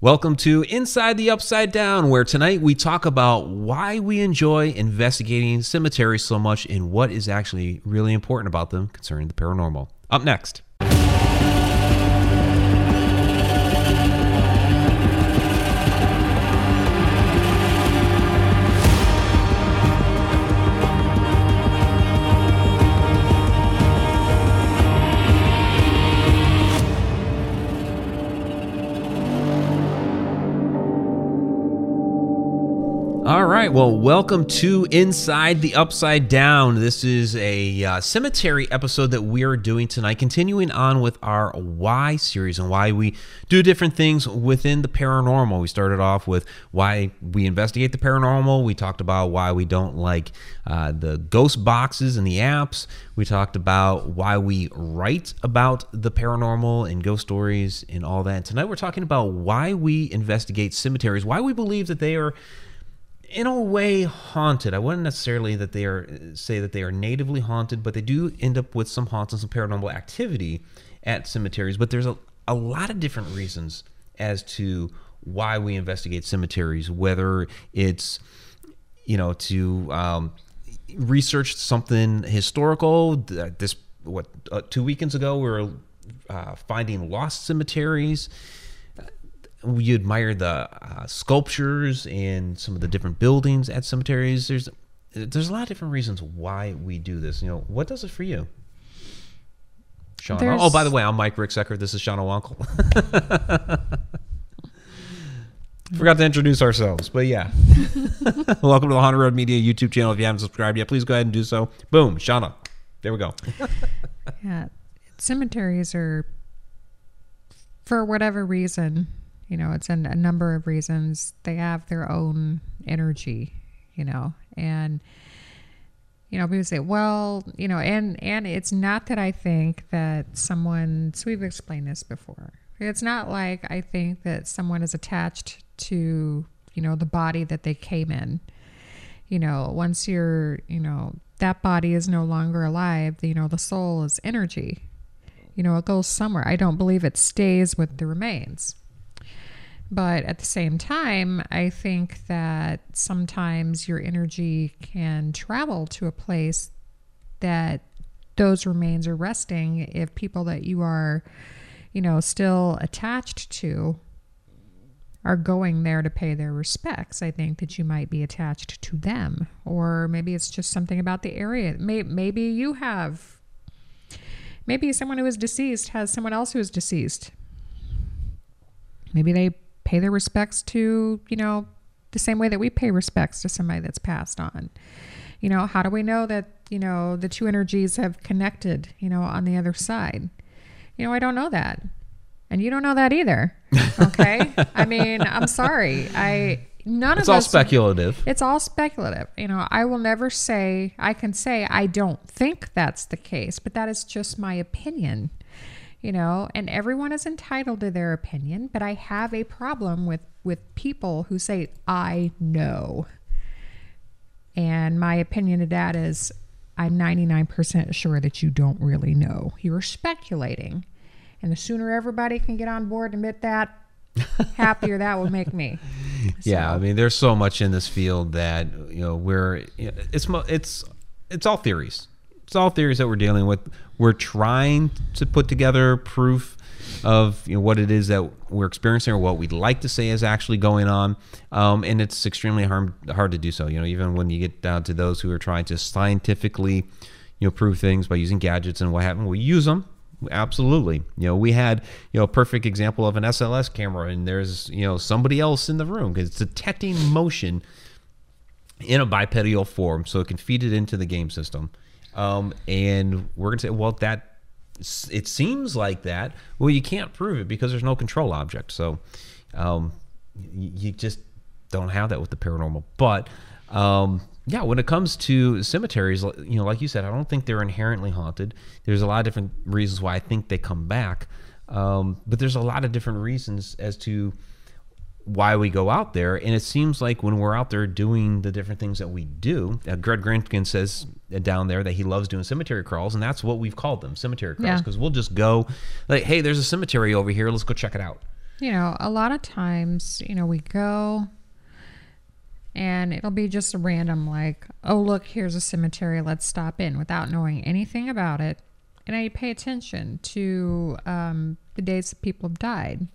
Welcome to Inside the Upside Down, where tonight we talk about why we enjoy investigating cemeteries so much and what is actually really important about them concerning the paranormal. Up next. Right. Well, welcome to Inside the Upside Down. This is a uh, cemetery episode that we are doing tonight, continuing on with our Why series and why we do different things within the paranormal. We started off with why we investigate the paranormal. We talked about why we don't like uh, the ghost boxes and the apps. We talked about why we write about the paranormal and ghost stories and all that. Tonight, we're talking about why we investigate cemeteries, why we believe that they are in a way haunted. I wouldn't necessarily that they are say that they are natively haunted, but they do end up with some haunts and some paranormal activity at cemeteries. But there's a, a lot of different reasons as to why we investigate cemeteries, whether it's you know to um, research something historical. This what uh, two weekends ago we were uh, finding lost cemeteries we admire the uh, sculptures and some of the different buildings at cemeteries. There's there's a lot of different reasons why we do this. You know, what does it for you? Sean. There's... Oh, by the way, I'm Mike Ricksecker. This is Sean O'Wonkel. Forgot to introduce ourselves, but yeah. Welcome to the Haunted Road Media YouTube channel. If you haven't subscribed yet, please go ahead and do so. Boom, Shauna. There we go. yeah, cemeteries are, for whatever reason, you know, it's in a number of reasons. They have their own energy, you know, and you know, people say, well, you know, and and it's not that I think that someone. So we've explained this before. It's not like I think that someone is attached to you know the body that they came in. You know, once you're, you know, that body is no longer alive. You know, the soul is energy. You know, it goes somewhere. I don't believe it stays with the remains. But at the same time, I think that sometimes your energy can travel to a place that those remains are resting if people that you are, you know, still attached to are going there to pay their respects. I think that you might be attached to them, or maybe it's just something about the area. Maybe you have, maybe someone who is deceased has someone else who is deceased. Maybe they pay their respects to, you know, the same way that we pay respects to somebody that's passed on. You know, how do we know that, you know, the two energies have connected, you know, on the other side? You know, I don't know that. And you don't know that either. Okay? I mean, I'm sorry. I none of it's of all speculative. It's all speculative. You know, I will never say I can say I don't think that's the case, but that is just my opinion you know, and everyone is entitled to their opinion, but I have a problem with with people who say I know. And my opinion of that is I'm 99% sure that you don't really know. You're speculating. And the sooner everybody can get on board and admit that, happier that will make me. So. Yeah, I mean, there's so much in this field that you know we're it's it's it's all theories it's all theories that we're dealing with. We're trying to put together proof of you know, what it is that we're experiencing or what we'd like to say is actually going on. Um, and it's extremely hard, hard to do so. You know, even when you get down to those who are trying to scientifically, you know, prove things by using gadgets and what you, we use them. Absolutely. You know, we had, you know, a perfect example of an SLS camera and there's, you know, somebody else in the room because it's detecting motion in a bipedal form so it can feed it into the game system. Um, and we're going to say, well, that it seems like that. Well, you can't prove it because there's no control object. So um, you, just don't have that with the paranormal. But um, yeah, when it comes to cemeteries, you know, like you said, I don't think they're inherently haunted. There's a lot of different reasons why I think they come back. Um, but there's a lot of different reasons as to why we go out there. And it seems like when we're out there doing the different things that we do, uh, Greg Grinkin says down there that he loves doing cemetery crawls, and that's what we've called them cemetery crawls because yeah. we'll just go like, hey, there's a cemetery over here, let's go check it out. you know, a lot of times, you know, we go and it'll be just a random, like, oh, look, here's a cemetery, let's stop in without knowing anything about it. And I pay attention to um, the dates that people have died,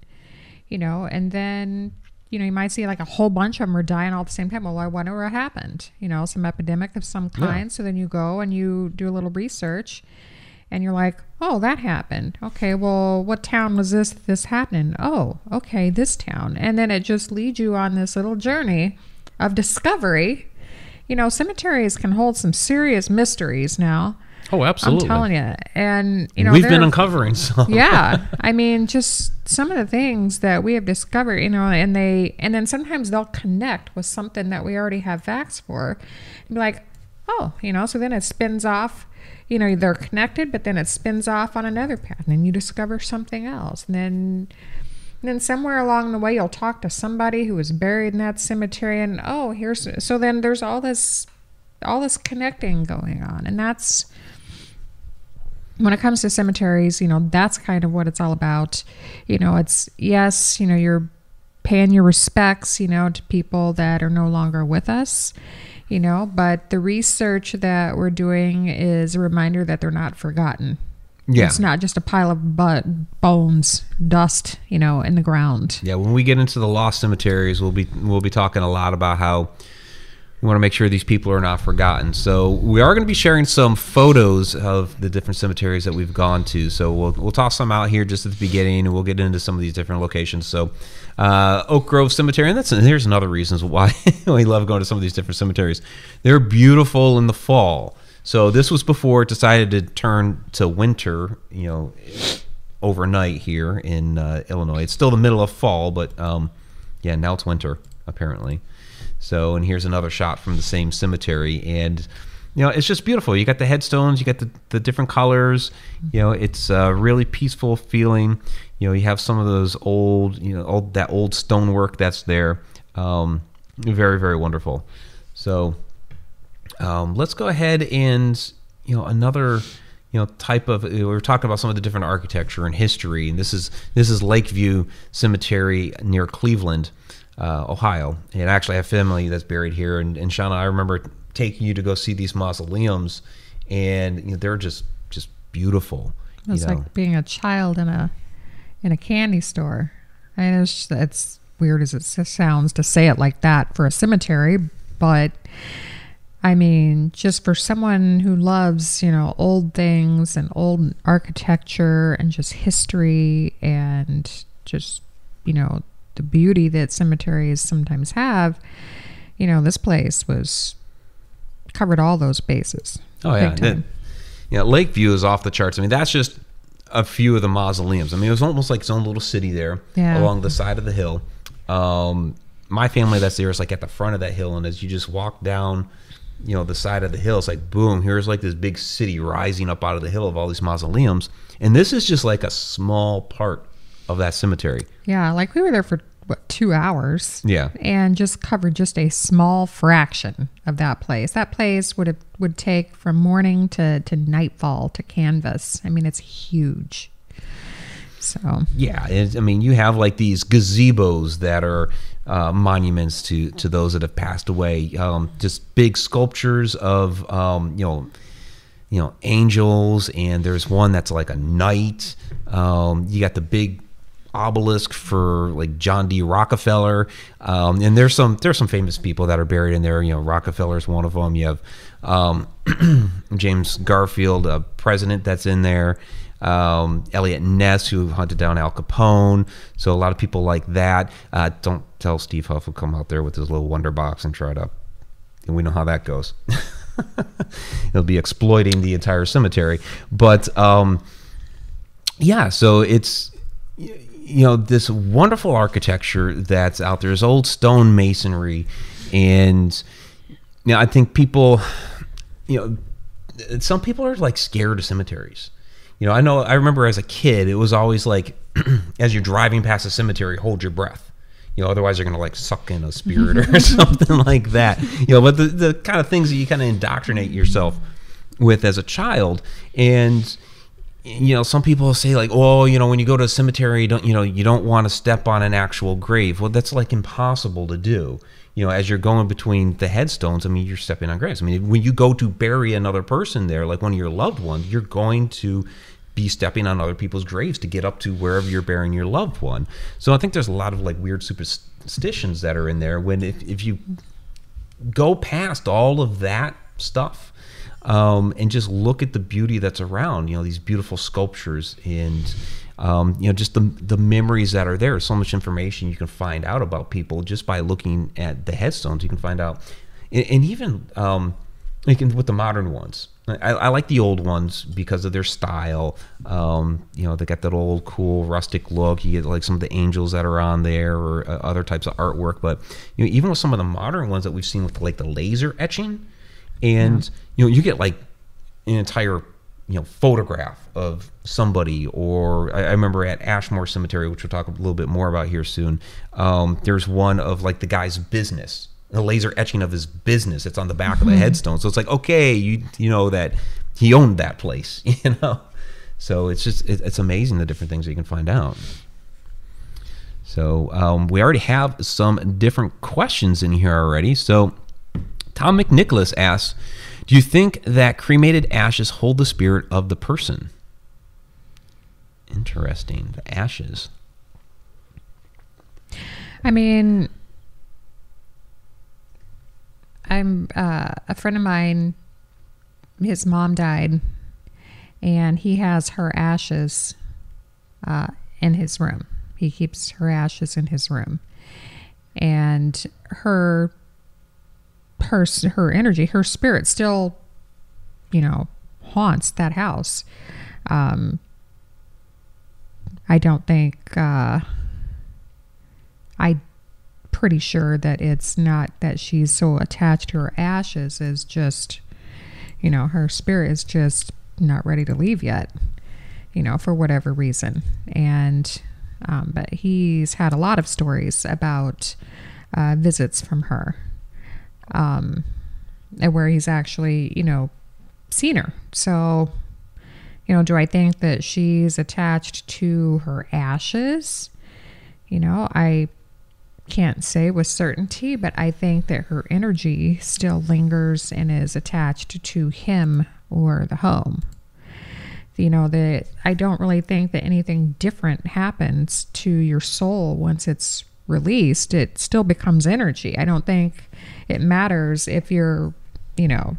you know, and then, you know, you might see like a whole bunch of them are dying all at the same time. Well, I wonder what happened, you know, some epidemic of some kind. So then you go and you do a little research and you're like, oh, that happened. Okay, well, what town was this this happening? Oh, okay, this town. And then it just leads you on this little journey of discovery. You know, cemeteries can hold some serious mysteries now. Oh, absolutely. I'm telling you. And, you know, we've been uncovering some. yeah i mean just some of the things that we have discovered you know and they and then sometimes they'll connect with something that we already have facts for and be like oh you know so then it spins off you know they're connected but then it spins off on another path and then you discover something else and then and then somewhere along the way you'll talk to somebody who was buried in that cemetery and oh here's so then there's all this all this connecting going on and that's when it comes to cemeteries, you know, that's kind of what it's all about. You know, it's yes, you know, you're paying your respects, you know, to people that are no longer with us, you know, but the research that we're doing is a reminder that they're not forgotten. Yeah. It's not just a pile of but bones, dust, you know, in the ground. Yeah, when we get into the lost cemeteries, we'll be we'll be talking a lot about how we want to make sure these people are not forgotten. So we are going to be sharing some photos of the different cemeteries that we've gone to. So we'll we'll toss some out here just at the beginning, and we'll get into some of these different locations. So uh, Oak Grove Cemetery, and that's and here's another reasons why we love going to some of these different cemeteries. They're beautiful in the fall. So this was before it decided to turn to winter. You know, overnight here in uh, Illinois. It's still the middle of fall, but um, yeah, now it's winter apparently. So, and here's another shot from the same cemetery, and you know, it's just beautiful. You got the headstones, you got the, the different colors. You know, it's a really peaceful feeling. You know, you have some of those old, you know, old that old stonework that's there. Um, very, very wonderful. So, um, let's go ahead and you know another you know type of we were talking about some of the different architecture and history and this is this is lakeview cemetery near cleveland uh, ohio and actually I actually have family that's buried here and, and shauna i remember taking you to go see these mausoleums and you know, they're just just beautiful you It's know. like being a child in a in a candy store. And it's it's weird as it sounds to say it like that for a cemetery, but I mean, just for someone who loves, you know, old things and old architecture and just history and just, you know, the beauty that cemeteries sometimes have, you know, this place was covered all those bases. Oh yeah, That- yeah. Lakeview is off the charts. I mean, that's just a few of the mausoleums. I mean, it was almost like its own little city there Yeah. along the side of the hill. Um, my family that's there is like at the front of that hill, and as you just walk down, you know, the side of the hill, it's like boom. Here's like this big city rising up out of the hill of all these mausoleums, and this is just like a small part of that cemetery. Yeah, like we were there for what two hours. Yeah. and just covered just a small fraction of that place. That place would have, would take from morning to to nightfall to canvas. I mean, it's huge. So Yeah, I mean, you have like these gazebos that are uh, monuments to to those that have passed away. Um, just big sculptures of um, you know, you know, angels, and there's one that's like a knight. Um, you got the big obelisk for like John D. Rockefeller, um, and there's some there's some famous people that are buried in there. You know, Rockefeller's one of them. You have um, James Garfield, a president that's in there. Um, Eliot Ness, who hunted down Al Capone. So a lot of people like that. Uh, don't tell Steve Huff will come out there with his little wonder box and try to. And we know how that goes. He'll be exploiting the entire cemetery. But um, yeah, so it's you know this wonderful architecture that's out there is old stone masonry, and you know I think people, you know, some people are like scared of cemeteries. You know, I know I remember as a kid, it was always like as you're driving past a cemetery, hold your breath. You know, otherwise you're gonna like suck in a spirit or something like that. You know, but the, the kind of things that you kind of indoctrinate yourself with as a child, and you know, some people say like, "Oh, you know, when you go to a cemetery, you don't, you know, you don't want to step on an actual grave." Well, that's like impossible to do. You know, as you're going between the headstones, I mean, you're stepping on graves. I mean, when you go to bury another person there, like one of your loved ones, you're going to be stepping on other people's graves to get up to wherever you're burying your loved one. So I think there's a lot of like weird superstitions that are in there when if, if you go past all of that stuff um, and just look at the beauty that's around, you know, these beautiful sculptures and um, you know, just the the memories that are there. So much information you can find out about people just by looking at the headstones. You can find out, and, and even um, can with the modern ones. I, I, like the old ones because of their style. Um, you know, they got that old cool rustic look. You get like some of the angels that are on there or uh, other types of artwork. But you know, even with some of the modern ones that we've seen with like the laser etching, and yeah. you know, you get like an entire you know photograph of somebody or I, I, remember at ashmore cemetery which we'll talk a little bit more about here soon um, there's one of like the guy's business a laser etching of his business it's on the back mm-hmm. of the mm-hmm. headstone so it's like okay you you know that he owned that place you know so it's just it, it's amazing the different things that you can find out so um, we already have some different questions in here already so tom mcnicholas asks do you think that cremated ashes hold the spirit of the person? Interesting. The ashes. I mean, I'm uh, a friend of mine. His mom died, and he has her ashes uh, in his room. He keeps her ashes in his room, and her her her energy, her spirit still, you know, haunts that house. Um, I don't think uh, I pretty sure that it's not that she's so attached to her ashes is just you know her spirit is just not ready to leave yet you know for whatever reason and um, but he's had a lot of stories about uh, visits from her um, where he's actually, you know, seen her. So, you know, do I think that she's attached to her ashes? You know, I can't say with certainty, but I think that her energy still lingers and is attached to him or the home. You know, that I don't really think that anything different happens to your soul once it's released. It still becomes energy. I don't think it matters if you're, you know,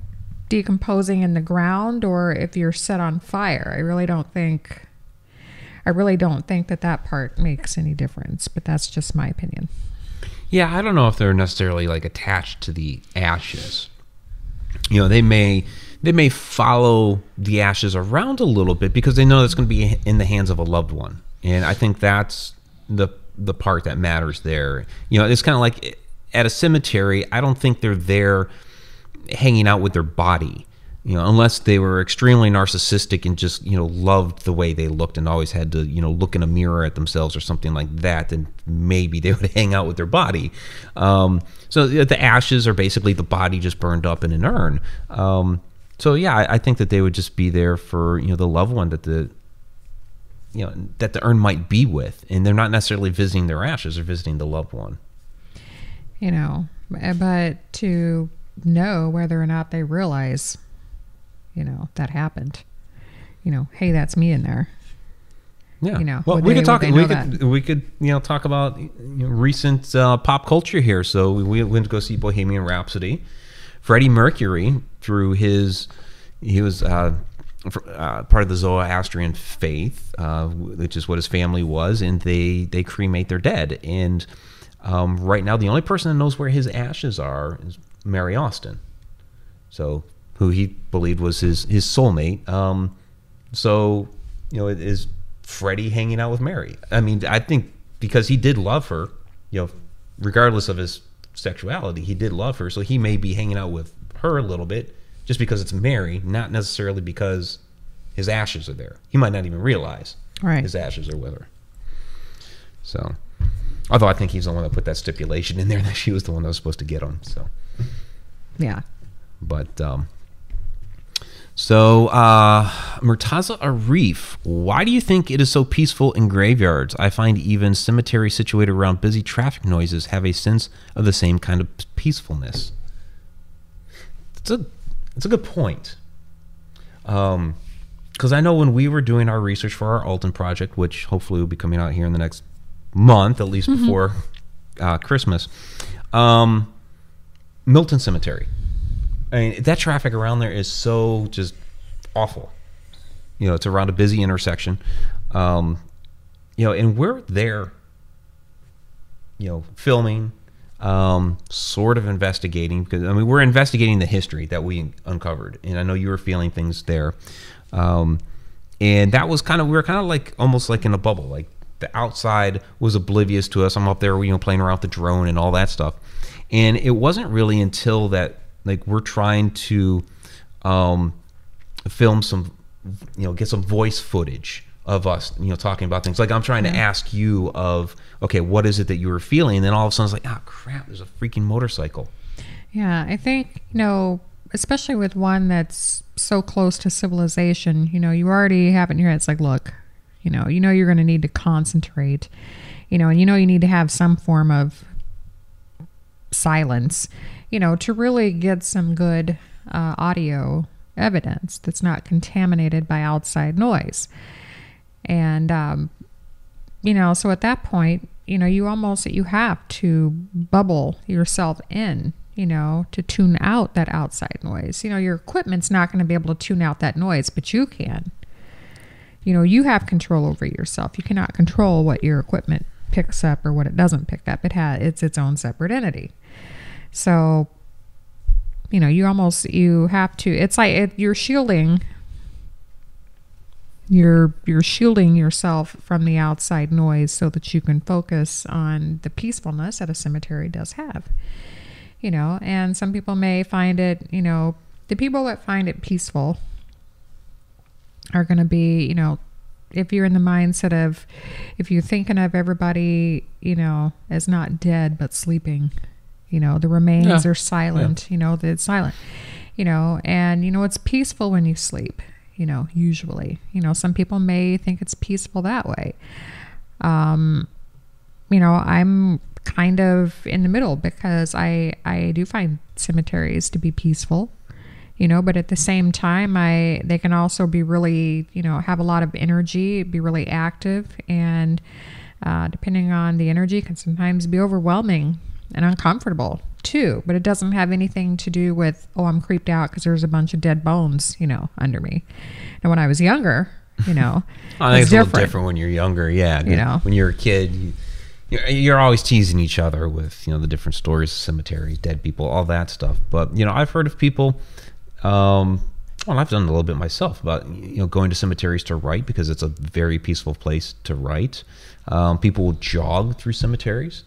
decomposing in the ground or if you're set on fire. I really don't think I really don't think that that part makes any difference, but that's just my opinion. Yeah, I don't know if they're necessarily like attached to the ashes. You know, they may they may follow the ashes around a little bit because they know that's going to be in the hands of a loved one. And I think that's the the part that matters there. You know, it's kind of like at a cemetery, I don't think they're there hanging out with their body. You know, unless they were extremely narcissistic and just you know loved the way they looked and always had to you know look in a mirror at themselves or something like that, then maybe they would hang out with their body. Um, so the ashes are basically the body just burned up in an urn. Um, so yeah, I, think that they would just be there for you know the loved one that the you know that the urn might be with, and they're not necessarily visiting their ashes; they're visiting the loved one you know, but to know whether or not they realize, you know, that happened. You know, hey, that's me in there. Yeah. You know, well, we they, could talk. We could that? we could you know talk about you know, recent uh, pop culture here. So we, we went to go see Bohemian Rhapsody. Freddie Mercury, through his, he was uh, uh, part of the Zoroastrian faith, uh, which is what his family was, and they they cremate their dead and um, right now, the only person that knows where his ashes are is Mary Austin. So, who he believed was his his soulmate. Um, so, you know, is Freddie hanging out with Mary? I mean, I think because he did love her, you know, regardless of his sexuality, he did love her. So he may be hanging out with her a little bit just because it's Mary, not necessarily because his ashes are there. He might not even realize right. his ashes are with her. So, Although I think he's the one that put that stipulation in there that she was the one that was supposed to get him. So, yeah. But um, So, uh, Murtaza Arif, why do you think it is so peaceful in graveyards? I find even cemeteries situated around busy traffic noises have a sense of the same kind of peacefulness. It's a, it's a good point. Um, because I know when we were doing our research for our Alton project, which hopefully will be coming out here in the next month, at least before uh, Christmas, um, Milton Cemetery. I mean, that traffic around there is so just awful. You know, it's around a busy intersection. Um, you know, and we're there, you know, filming, um, sort of investigating because I mean we're investigating the history that we uncovered, and I know you were feeling things there, um, and that was kind of we were kind of like almost like in a bubble, like the outside was oblivious to us. I'm up there, you know, playing around with the drone and all that stuff, and it wasn't really until that like we're trying to um, film some, you know, get some voice footage of us, you know, talking about things. Like I'm trying to ask you of, okay, what is it that you were feeling? And then all of a sudden it's like, oh crap, there's a freaking motorcycle. Yeah, I think, you know, especially with one that's so close to civilization, you know, you already have it in your head. It's like, look, you know, you know you're going to need to concentrate, you know, and you know you need to have some form of silence, you know, to really get some good uh, audio evidence that's not contaminated by outside noise. And, um, you know, so at that point, you know, you almost, you have to bubble yourself in, you know, to tune out that outside noise. You know, your equipment's not going to be able to tune out that noise, but you can. You know, you have control over yourself. You cannot control what your equipment picks up or what it doesn't pick up. It has it's its own separate entity. So, you know, you almost you have to. It's like it, you're shielding. You're you're shielding yourself from the outside noise so that you can focus on the peacefulness that a cemetery does have. You know, and some people may find it. You know, the people that find it peaceful are going to be, you know, if you're in the mindset of, if you're thinking of everybody, you know, as not dead but sleeping, you know, the remains Yeah. are silent, you know, it's silent, you know, and, you know, it's peaceful when you sleep, you know, usually, you know, some people may think it's peaceful that way. Um, you know, I'm kind of in the middle because I, I do find cemeteries to be peaceful you know but at the same time i they can also be really you know have a lot of energy be really active and uh, depending on the energy can sometimes be overwhelming and uncomfortable too but it doesn't have anything to do with oh i'm creeped out because there's a bunch of dead bones you know under me and when i was younger you know I think it's it's, a little different when you're younger. Yeah, You know. when you're a kid, you, you're, you're always teasing each other with you know the different stories, cemeteries, dead people, all that stuff. But you know, I've heard of people. Um, well, I've done a little bit myself about you know going to cemeteries to write because it's a very peaceful place to write. Um, people will jog through cemeteries,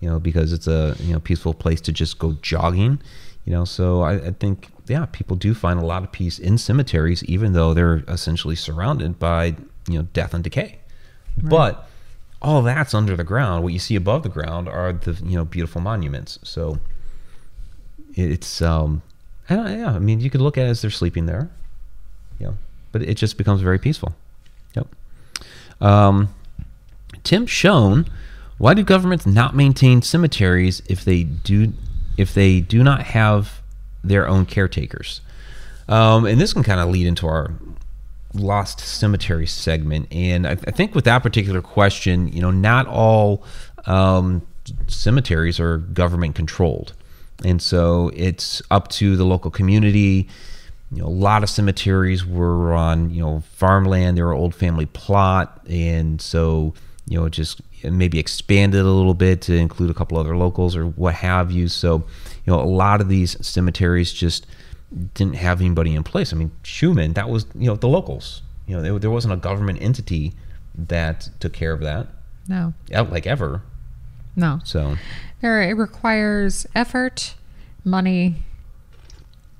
you know, because it's a you know peaceful place to just go jogging. You know, so I, I think yeah, people do find a lot of peace in cemeteries, even though they're essentially surrounded by you know death and decay. But all that's under the ground. What you see above the ground are the you know beautiful monuments. So it's um I yeah. I mean, you could look at it as they're sleeping there. Yeah, but it just becomes very peaceful. Yep. Um, Tim Schoen, why do governments not maintain cemeteries if they do if they do not have their own caretakers? Um, and this can kind of lead into our lost cemetery segment. And I, I think with that particular question, you know, not all um, cemeteries are government controlled, and so it's up to the local community. You know, a lot of cemeteries were on you know farmland; they were old family plot, and so you know just maybe expanded a little bit to include a couple other locals or what have you. So you know, a lot of these cemeteries just didn't have anybody in place. I mean, Schumann, that was you know the locals. You know, there, there wasn't a government entity that took care of that, no yeah, like ever. No So there it requires effort money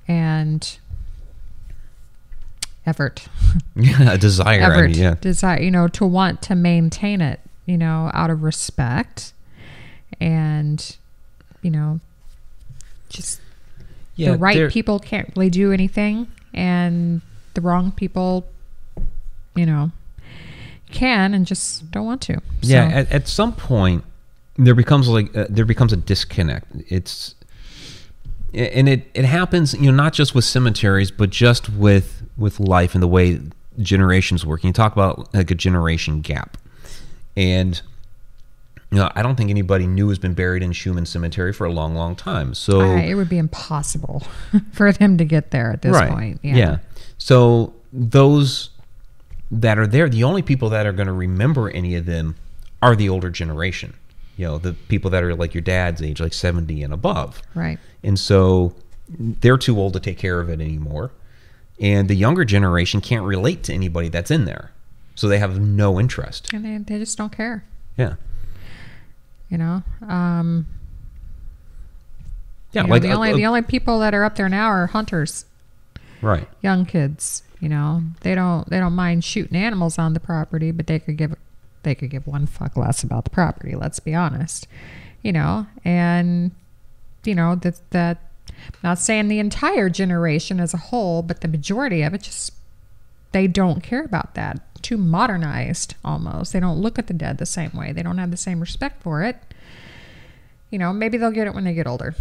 and effort yeah, a desire. I mean, yeah, desire you know to want to maintain it you know out of respect and you know just yeah. the right people can't really do anything and the wrong people, you know, can and just don't want to. Yeah, at, at some point there becomes like uh, there becomes a disconnect. It's and it it happens, you know, not just with cemeteries, but just with with life and the way generations work. You talk about like a generation gap, and you know, I don't think anybody new has been buried in Schumann Cemetery for a long, long time. So I- it would be impossible for them to get there at this point. Yeah. So those that are there, the only people that are going to remember any of them are the older generation. You know, the people that are like your dad's age, like 70 and above. Right. And so they're too old to take care of it anymore. And the younger generation can't relate to anybody that's in there. So they have no interest. And they, they just don't care. Yeah. You know. Um, Yeah. you know, like the uh, only uh, the only people that are up there now are hunters, right. young kids. You know, they don't they don't mind shooting animals on the property, but they could give they could give one fuck less about the property. Let's be honest. You know, and you know that that not saying the entire generation as a whole, but the majority of it just they don't care about that. Too modernized almost. They don't look at the dead the same way. They don't have the same respect for it. You know, maybe they'll get it when they get older.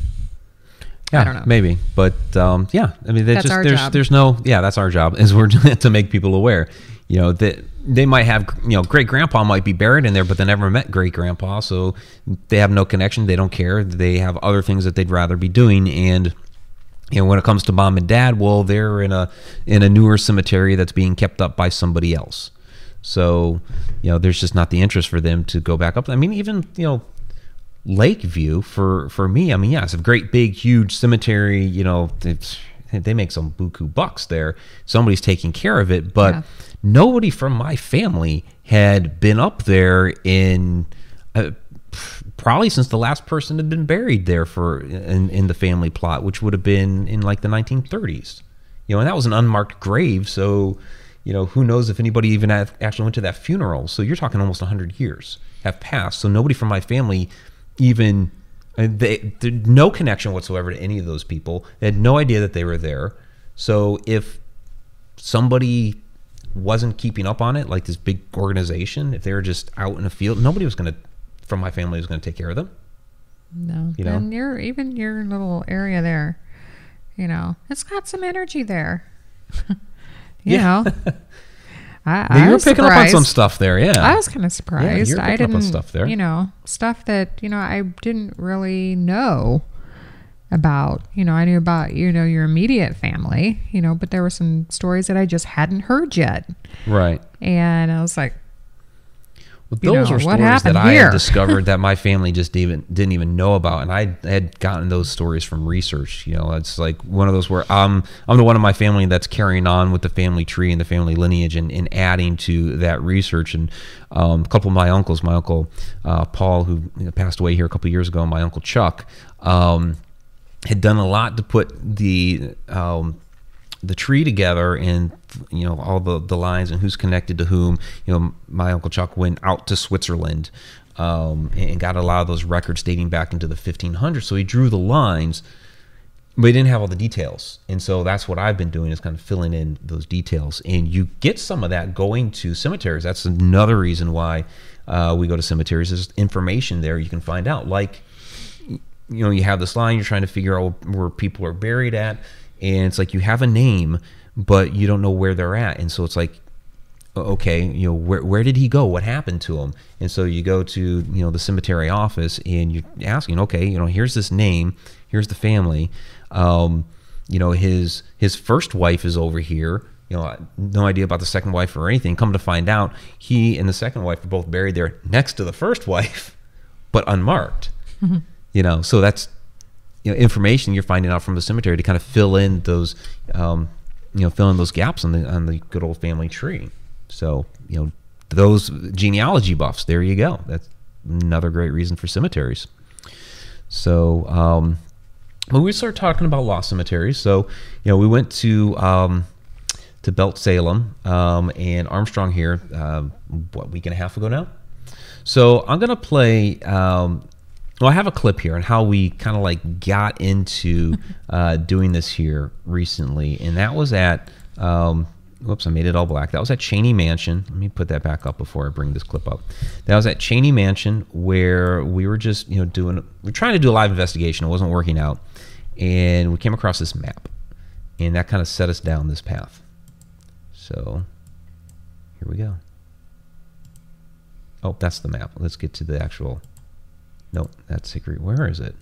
Yeah, I don't know. maybe, but um, yeah, I mean, That's just our there's job. there's no yeah, that's our job is we're to make people aware. You know that they might have you know great grandpa might be buried in there, but they never met great grandpa, so they have no connection. They don't care. They have other things that they'd rather be doing, and you know when it comes to mom and dad, well, they're in a in a newer cemetery that's being kept up by somebody else. So you know, there's just not the interest for them to go back up. I mean, even you know Lakeview for for me, I mean, yeah, it's a great big huge cemetery. You know, it's, they make some buku bucks there. Somebody's taking care of it, but Yeah. nobody from my family had been up there in uh, probably since the last person had been buried there for in, in the family plot, which would have been in like the 1930s. You know, and that was an unmarked grave, so you know who knows if anybody even actually went to that funeral. So you're talking almost 100 years have passed. So nobody from my family even they no connection whatsoever to any of those people. They had no idea that they were there. So if somebody wasn't keeping up on it, like this big organization, if they were just out in the field, nobody was going to, from my family, was going to take care of them. No. You know? And your even your little area there, you know, it's got some energy there. you Yeah. know. I, I you were picking up on some stuff there, yeah. I was kind of surprised. you're I didn't on stuff there. You know, stuff that you know I didn't really know about. You know, I knew about you know your immediate family. You know, but there were some stories that I just hadn't heard yet, right. and I was like, You those know, are stories that I had discovered that my family just even didn't even know about, and I had gotten those stories from research. You know, it's like one of those where I'm I'm the one in my family that's carrying on with the family tree and the family lineage, and, and adding to that research. And um, a couple of my uncles, my uncle uh, Paul, who passed away here a couple of years ago, and my uncle Chuck, um, had done a lot to put the um, the tree together and you know all the the lines and who's connected to whom. You know my uncle chuck went out to switzerland um, and got a lot of those records dating back into the 1500s so he drew the lines but he didn't have all the details. And so that's what i've been doing is kind of filling in those details. And you get some of that going to cemeteries. That's another reason why uh, we go to cemeteries. There's information there you can find out. Like you know you have this line you're trying to figure out where people are buried at and it's like you have a name but you don't know where they're at. And so it's like okay you know where, where did he go? What happened to him? And so you go to you know the cemetery office and you're asking okay you know here's this name here's the family. Um, you know his his first wife is over here. You know no idea about the second wife or anything. Come to find out he and the second wife are both buried there next to the first wife but unmarked. You know so that's you know information you're finding out from the cemetery to kind of fill in those um, you know fill in those gaps on the on the good old family tree. So you know those genealogy buffs there you go. That's another great reason for cemeteries. So um when we start talking about lost cemeteries so you know we went to um to belt salem um, and armstrong here um, what week and a half ago now? So I'm gonna play. Um, well, I have a clip here on how we kind of like got into uh, doing this here recently, and that was at um, whoops, I made it all black. That was at Cheney Mansion. Let me put that back up before I bring this clip up. That was at Cheney Mansion where we were just, you know, doing, we are trying to do a live investigation. It wasn't working out. And we came across this map. And that kind of set us down this path. So here we go. Oh, that's the map. Let's get to the actual. Nope, that's secret. Where is it?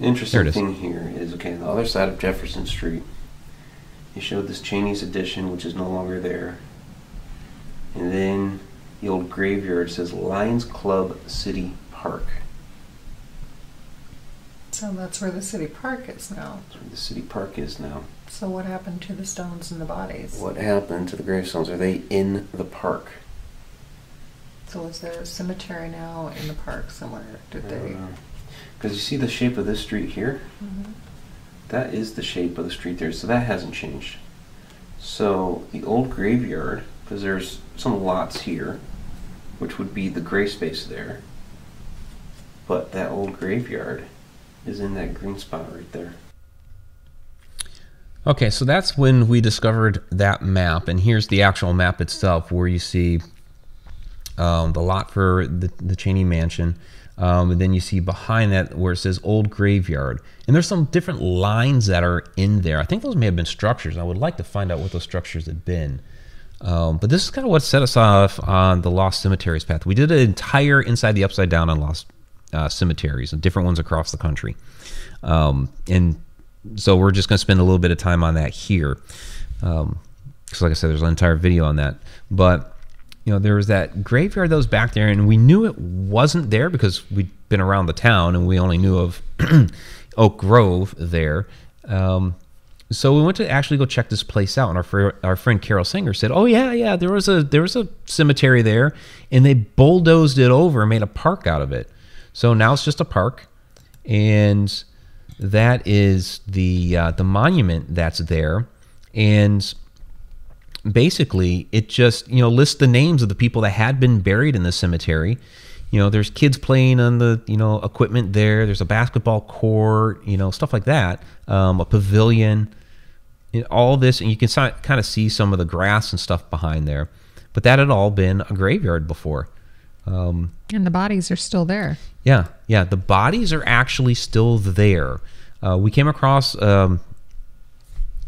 Interesting thing here is okay, the other side of Jefferson Street. He showed this Cheney's Addition, which is no longer there. And then the old graveyard says Lions Club City Park. So that's where the city park is now. That's where the city park is now. So what happened to the stones and the bodies? What happened to the gravestones? Are they in the park? So is there a cemetery now in the park somewhere? Did they? Because you see the shape of this street here? Mm-hmm. That is the shape of the street there, so that hasn't changed. So the old graveyard, because there's some lots here, which would be the gray space there, but that old graveyard is in that green spot right there. Okay, so that's when we discovered that map, and here's the actual map itself, where you see um, the lot for the, the Cheney Mansion, um, and then you see behind that where it says Old Graveyard, and there's some different lines that are in there. I think those may have been structures. I would like to find out what those structures had been. Um, but this is kind of what set us off on the Lost Cemeteries path. We did an entire inside the upside down on Lost uh, cemeteries, different ones across the country, um, and so we're just going to spend a little bit of time on that here. Because, um, like I said, there's an entire video on that. But, you know, there was that graveyard that was back there, and we knew it wasn't there because we'd been around the town and we only knew of Oak Grove there. Um, so we went to actually go check this place out, and our fr- our friend Carol Singer said, "Oh yeah, yeah, there was a there was a cemetery there, and they bulldozed it over and made a park out of it. So now it's just a park, and that is the uh, the monument that's there, and basically it just you know lists the names of the people that had been buried in the cemetery. You know, there's kids playing on the you know equipment there. There's a basketball court, you know, stuff like that. Um, a pavilion, all this, and you can kind of see some of the grass and stuff behind there. But that had all been a graveyard before. Um, and the bodies are still there. Yeah, yeah. The bodies are actually still there. Uh, we came across. Um,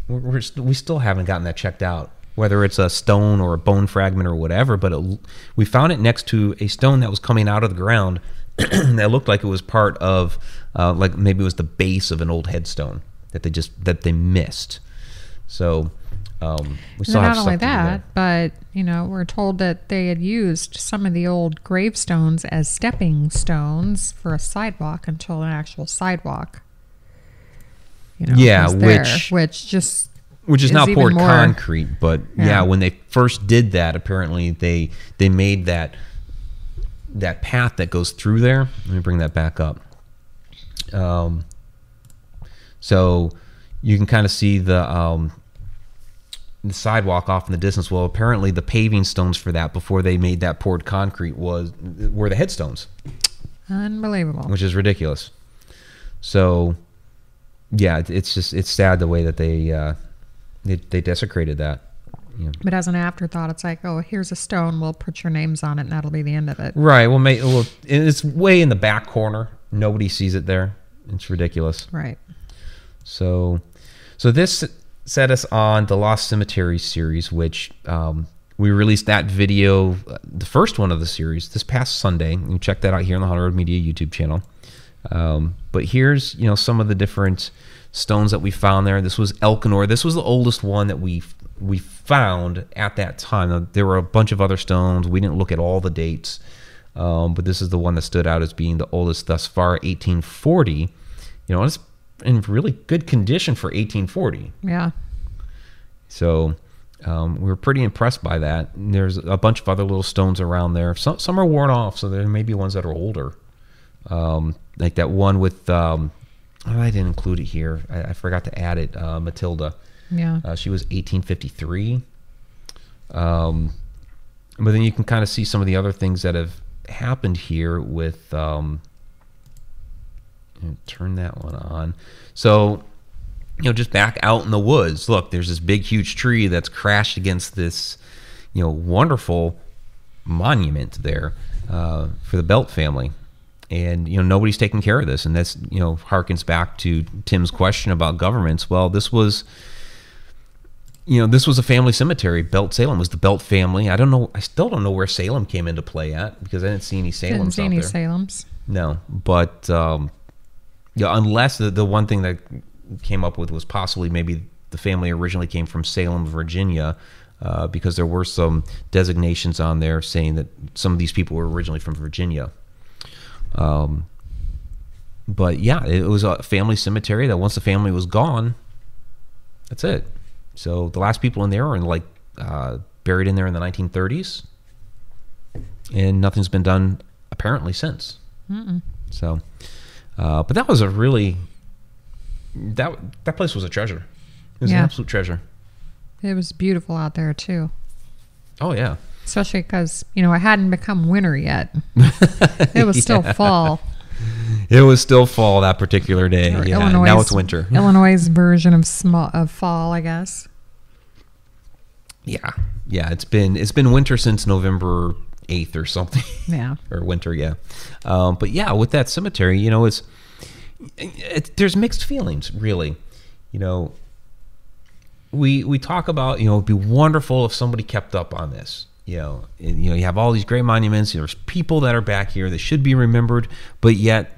we're, we're, we still haven't gotten that checked out, whether it's a stone or a bone fragment or whatever. But it, we found it next to a stone that was coming out of the ground that looked like it was part of, uh, like maybe it was the base of an old headstone that they just that they missed. So um, we saw not only that, but you know, we're told that they had used some of the old gravestones as stepping stones for a sidewalk until an actual sidewalk. You know, yeah, which which just which is, is now poured more, concrete. But yeah. yeah, when they first did that, apparently they they made that that path that goes through there. Let me bring that back up. Um, so you can kind of see the um, the sidewalk off in the distance. Well, apparently the paving stones for that before they made that poured concrete was were the headstones. Unbelievable. Which is ridiculous. So, yeah, it's just it's sad the way that they uh, they, they desecrated that. Yeah. But as an afterthought, it's like, oh, here's a stone. We'll put your names on it, and that'll be the end of it. Right. Well, may, well, it's way in the back corner. Nobody sees it there. It's ridiculous. Right. So, so this set us on the Lost Cemetery series, which um, we released that video, uh, the first one of the series, this past Sunday. You can check that out here on the Haunted Road Media YouTube channel. Um, but here's you know some of the different stones that we found there. This was Elkinor. This was the oldest one that we we found at that time. Now, there were a bunch of other stones. We didn't look at all the dates, um, but this is the one that stood out as being the oldest thus far, 1840. You know, it's in really good condition for 1840. Yeah. So um, we were pretty impressed by that. And there's a bunch of other little stones around there. Some some are worn off, so there may be ones that are older. Um, like that one with um, oh, I didn't include it here. I, I forgot to add it. Uh, Matilda. Yeah. Uh, she was 1853. Um, but then you can kind of see some of the other things that have happened here with um, turn that one on. So you know, just back out in the woods. Look, there's this big, huge tree that's crashed against this, you know, wonderful monument there uh, for the Belt family. And you know nobody's taking care of this, and this you know harkens back to Tim's question about governments. Well, this was, you know, this was a family cemetery. Belt Salem was the Belt family. I don't know. I still don't know where Salem came into play at because I didn't see any Salems Didn't see any there. Salems. No, but um, yeah, unless the, the one thing that came up with was possibly maybe the family originally came from Salem, Virginia, uh, because there were some designations on there saying that some of these people were originally from Virginia. Um, but yeah, it was a family cemetery that once the family was gone, that's it. So the last people in there were in like uh, buried in there in the 1930s, and nothing's been done apparently since. So, uh, but that was a really that that place was a treasure. It was an absolute treasure. It was beautiful out there too, Oh yeah, especially because you know it hadn't become winter yet. It was still fall. it was still fall that particular day. Or Yeah, Illinois' now it's winter. Illinois' version of small of fall, I guess. Yeah, yeah. It's been it's been winter since November eighth or something. Yeah. or winter, yeah. Um, but yeah, with that cemetery, you know, it's it, there's mixed feelings, really. You know, we we talk about you know it'd be wonderful if somebody kept up on this. You know, and, you know, you have all these great monuments. There's people that are back here that should be remembered, but yet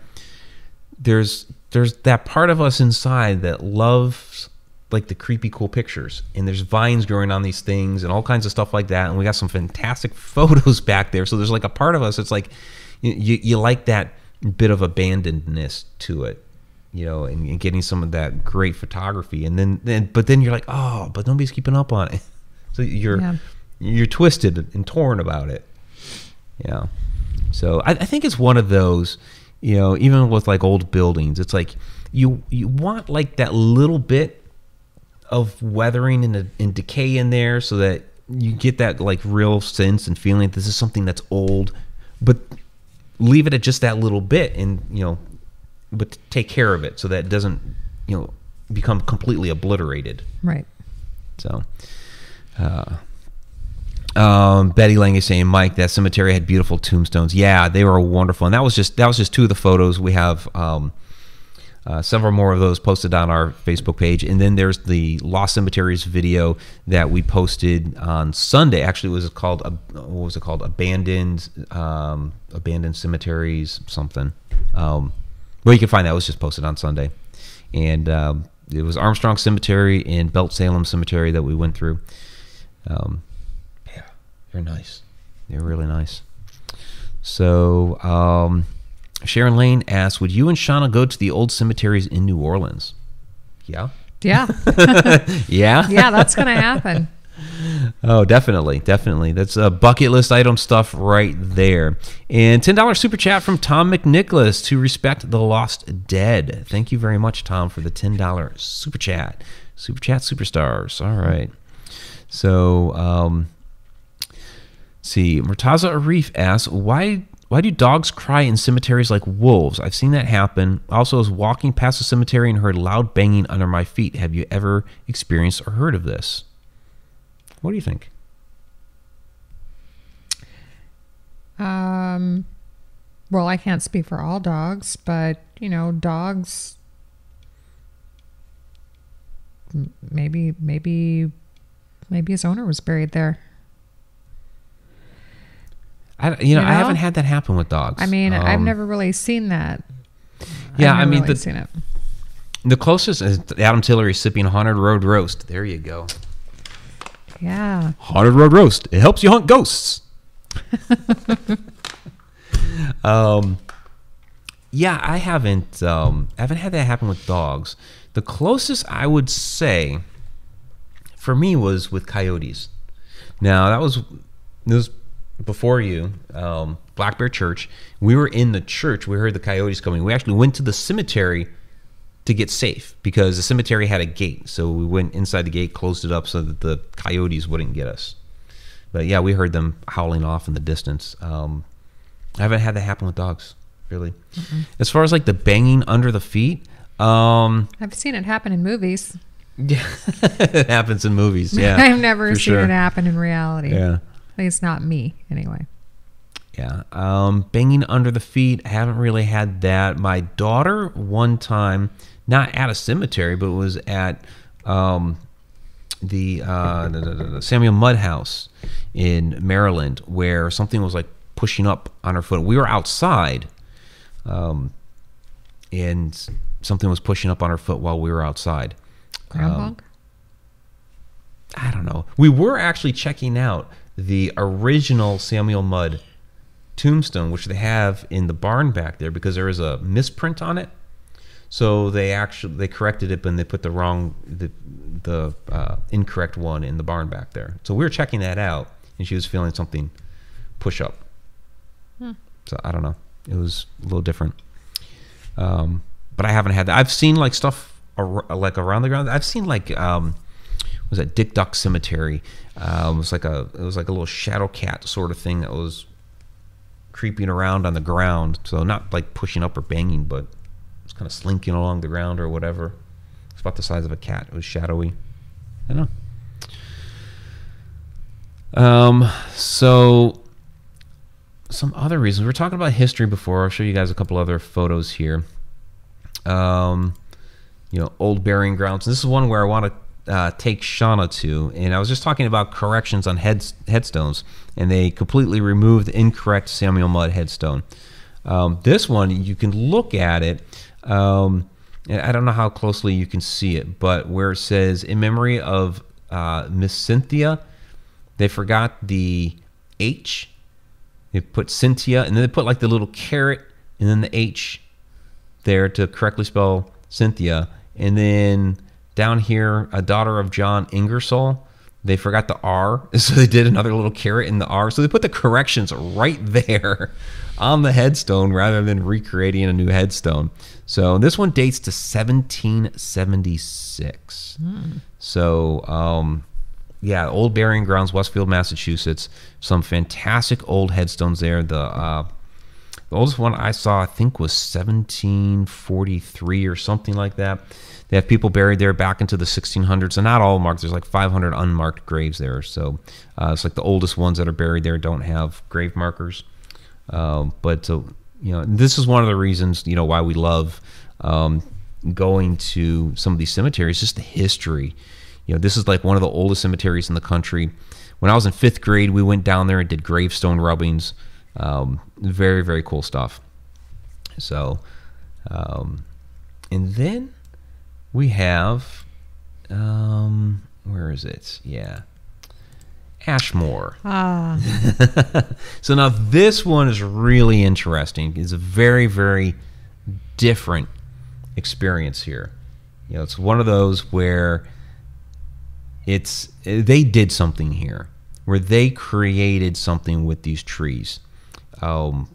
there's there's that part of us inside that loves like the creepy cool pictures and there's vines growing on these things and all kinds of stuff like that and we got some fantastic photos back there so there's like a part of us it's like you, you, like that bit of abandonedness to it you know and, and getting some of that great photography and then, then but then you're like oh but nobody's keeping up on it so you're Yeah. You're twisted and torn about it yeah. So I, I think it's one of those, you know, even with like old buildings, it's like you you want like that little bit of weathering and, and decay in there so that you get that like real sense and feeling that this is something that's old, but leave it at just that little bit and you know, but take care of it so that it doesn't you know become completely obliterated. Right. So, uh, um, Betty Lange is saying, Mike, that cemetery had beautiful tombstones. Yeah, they were wonderful, and that was just that was just two of the photos. We have um, uh, several more of those posted on our Facebook page, and then there's the Lost Cemeteries video that we posted on Sunday. Actually, it was called uh, what was it called? Abandoned um, Abandoned Cemeteries something. Um, well, you can find that. It was just posted on Sunday, and um, it was Armstrong Cemetery and Belt Salem Cemetery that we went through. Um, yeah, they're nice. They're really nice. So, um, Sharon Lane asks, "Would you and Shauna go to the old cemeteries in New Orleans?" Yeah, Yeah. yeah, yeah, that's going to happen. Oh, definitely, definitely. That's a bucket list item stuff right there. And ten dollars super chat from Tom McNicholas to respect the lost dead. Thank you very much, Tom, for the ten dollars super chat. Super chat superstars. All right. So, um, see, Murtaza Arif asks, why why do dogs cry in cemeteries like wolves? I've seen that happen. Also, I was walking past a cemetery and heard loud banging under my feet. Have you ever experienced or heard of this? What do you think? Um, well, I can't speak for all dogs, but you know, dogs. Maybe, maybe, maybe his owner was buried there. I, you know, You I haven't had that happen with dogs. I mean, I've Um, never really seen that. Yeah, I've I mean, really the- seen it. The closest is Adam Tillery sipping Haunted Road Roast. There you go. Yeah, Haunted Road Roast. It helps you hunt ghosts. um, yeah, I haven't. Um, I haven't had that happen with dogs. The closest I would say, for me, was with coyotes. Now that was this was before you, um, Black Bear Church. We were in the church. We heard the coyotes coming. We actually went to the cemetery to get safe because the cemetery had a gate. So we went inside the gate, closed it up so that the coyotes wouldn't get us. But yeah, we heard them howling off in the distance. Um, I haven't had that happen with dogs, really. As far as like the banging under the feet, Um, I've seen it happen in movies. yeah, it happens in movies. Yeah, I've never seen sure. it happen in reality. Yeah. At least not me, anyway. Yeah. Um, banging under the feet. I haven't really had that. My daughter, one time, not at a cemetery, but was at um, the, uh, the, the- the Samuel Mudd House in Maryland, where something was like pushing up on her foot. We were outside, um, and something was pushing up on her foot while we were outside. Groundhog? I don't know. We were actually checking out the original Samuel Mudd tombstone, which they have in the barn back there, because there is a misprint on it. So they actually they corrected it, but they put the wrong the the uh, incorrect one in the barn back there. So we were checking that out, and she was feeling something push up. So I don't know. It was a little different. Um, but I haven't had that. I've seen like stuff ar- like around the ground. I've seen like um, was that Dick Duck Cemetery? Um, it was like a it was like a little shadow cat sort of thing that was creeping around on the ground. So not like pushing up or banging, but it's kind of slinking along the ground or whatever. It's about the size of a cat. It was shadowy. I don't know. Um, so some other reasons. We're talking about history before. I'll show you guys a couple other photos here. Um, you know, old burying grounds. This is one where I want to uh, take Shauna to, and I was just talking about corrections on heads, headstones, and they completely removed the incorrect Samuel Mudd headstone. Um, this one, you can look at it. Um, I don't know how closely you can see it, but where it says in memory of uh, Miss Cynthia, they forgot the H. They put Cynthia, and then they put like the little caret, and then the H there to correctly spell Cynthia. And then down here, a daughter of John Ingersoll. They forgot the R, so they did another little caret in the R. So they put the corrections right there on the headstone rather than recreating a new headstone. So this one dates to 1776. So, um, yeah, old burying grounds, Westfield, Massachusetts. Some fantastic old headstones there. The uh, the oldest one I saw, I think, was 1743 or something like that. They have people buried there back into the 1600s, and not all marked. There's like 500 unmarked graves there. So uh, it's like the oldest ones that are buried there don't have grave markers. Um, but uh, you know, this is one of the reasons you know why we love um, going to some of these cemeteries. Just the history. You know, this is like one of the oldest cemeteries in the country. When I was in fifth grade, we went down there and did gravestone rubbings. Um, very very cool stuff. So, um, and then we have um, where is it? Yeah, Ashmore. Ah, so now this one is really interesting. It's a very, very different experience here. You know, it's one of those where it's they did something here, where they created something with these trees. Um,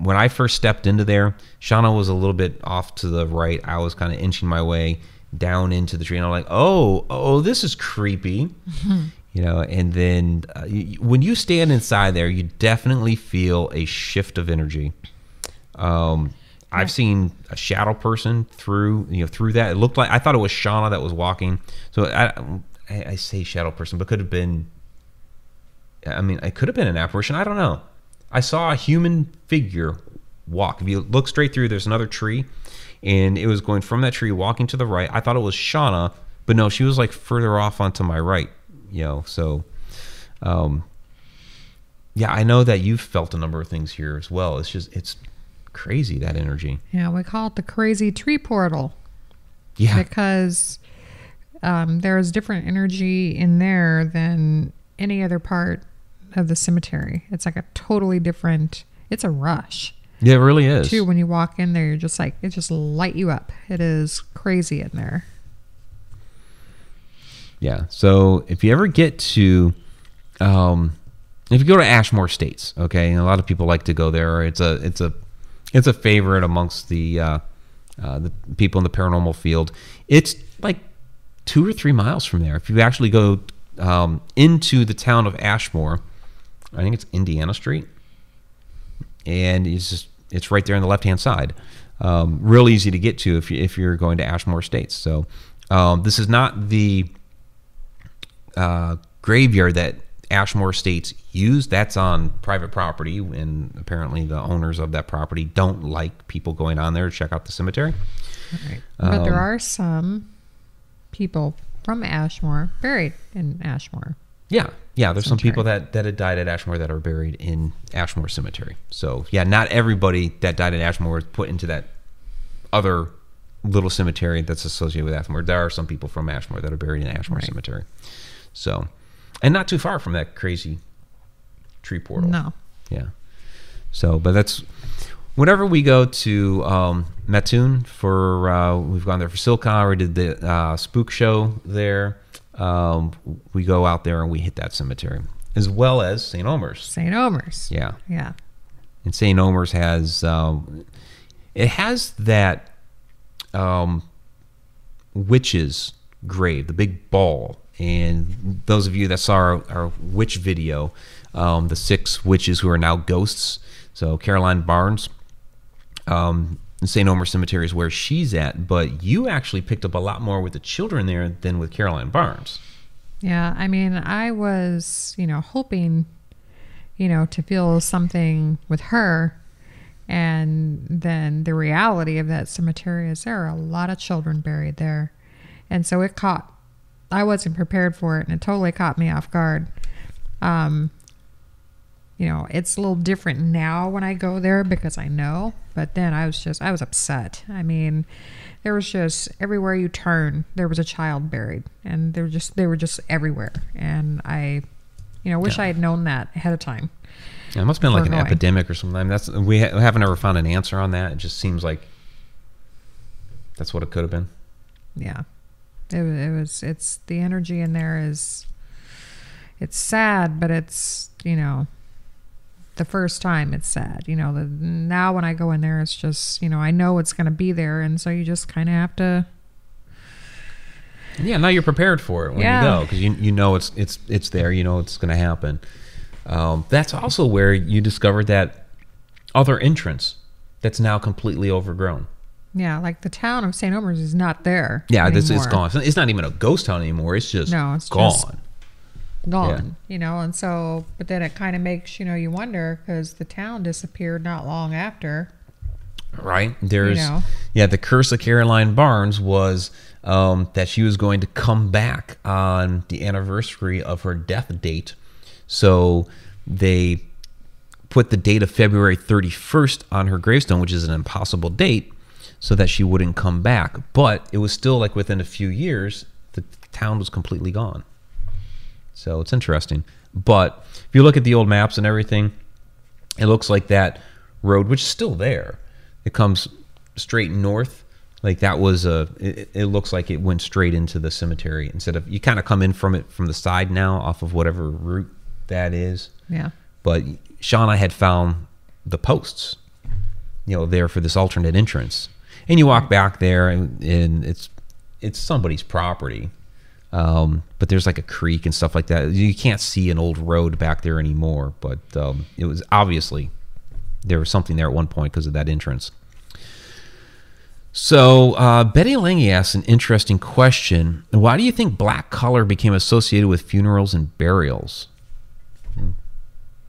when I first stepped into there, Shauna was a little bit off to the right. I was kind of inching my way down into the tree, and I'm like, "Oh, oh, this is creepy." you know and then uh, you, when you stand inside there you definitely feel a shift of energy. Um, i've seen a shadow person through you know through that. It looked like i thought it was shauna that was walking. So i i, I say shadow person but could have been i mean it could have been an apparition. I don't know i saw a human figure walk. If you look straight through there's another tree and it was going from that tree walking to the right. I thought it was shauna but no she was like further off onto my right you know so um yeah i know that you've felt a number of things here as well. It's just it's crazy that energy. Yeah, we call it the crazy tree portal. Yeah. Because um, there's different energy in there than any other part of the cemetery. It's like a totally different. It's a rush yeah it really is too. When you walk in there, you're just like it just light you up. It is crazy in there. Yeah. So if you ever get to, um, if you go to Ashmore Estates, okay, and a lot of people like to go there. It's a it's a it's a favorite amongst the uh, uh, the people in the paranormal field. It's like two or three miles from there. If you actually go um, into the town of Ashmore, I think it's Indiana Street, and it's just it's right there on the left hand side. Um, real easy to get to if, you, if you're going to Ashmore Estates. So um, this is not the uh, graveyard that Ashmore Estates used. That's on private property, and apparently the owners of that property don't like people going on there to check out the cemetery. Right. But there Um, are some people from Ashmore buried in Ashmore. Yeah, yeah. There's some people that that had died at Ashmore that are buried in Ashmore Cemetery. So yeah, not everybody that died at Ashmore was put into that other little cemetery that's associated with Ashmore. There are some people from Ashmore that are buried in Ashmore Right. Cemetery. So, and not too far from that crazy tree portal. No. Yeah. So, but that's whenever we go to um, Mattoon for uh, we've gone there for Silcon. We did the uh, spook show there. Um, we go out there and we hit that cemetery as well as St. Omer's. St. Omer's. Yeah, Yeah. and St. Omer's has um, it has that um, witch's grave, the big ball. And those of you that saw our, our witch video, um, the six witches who are now ghosts. So Caroline Barnes, um, St. Omer Cemetery is where she's at. But you actually picked up a lot more with the children there than with Caroline Barnes. Yeah, I mean, I was, you know, hoping, you know, to feel something with her. And then the reality of that cemetery is there are a lot of children buried there. And so it caught, I wasn't prepared for it and it totally caught me off guard. Um, you know, it's a little different now when I go there because I know, but then I was just, I was upset. I mean, there was just everywhere you turn, there was a child buried, and they were just, they were just everywhere. And I, you know, wish Yeah. I had known that ahead of time. Yeah, it must have been like an going. epidemic or something. That's we ha- haven't ever found an answer on that. It just seems like that's what it could have been. Yeah, it, it was, it's the energy in there is, it's sad, but it's, you know, the first time it's sad. You know, the, now when I go in there, it's just, you know, I know it's going to be there. And so you just kind of have to, Yeah, now you're prepared for it when Yeah. you go because you you know it's it's it's there. You know it's going to happen. Um, that's also where you discovered that other entrance that's now completely overgrown. yeah, like the town of St. Omer's is not there. Yeah, this it's anymore. gone. It's not- It's not even a ghost town anymore. It's just No, it's gone. just- gone, you know, and so, but then it kind of makes, you know, you wonder because the town disappeared not long after. right? There's know. yeah, the curse of Caroline Barnes was um, that she was going to come back on the anniversary of her death date. So they put the date of February 31st on her gravestone, which is an impossible date, so that she wouldn't come back. But it was still like within a few years, the town was completely gone. So it's interesting. But if you look at the old maps and everything, it looks like that road, which is still there, it comes straight north. Like that was a. It, it looks like it went straight into the cemetery instead of you kind of come in from it from the side now off of whatever route that is. Yeah. But Sean, I had found the posts, you know, there for this alternate entrance, and you walk back there, and, and it's it's somebody's property. Um, but there's like a creek and stuff like that. You can't see an old road back there anymore. But um, it was obviously there was something there at one point because of that entrance. So uh, Betty Lange asks an interesting question: Why do you think black color became associated with funerals and burials?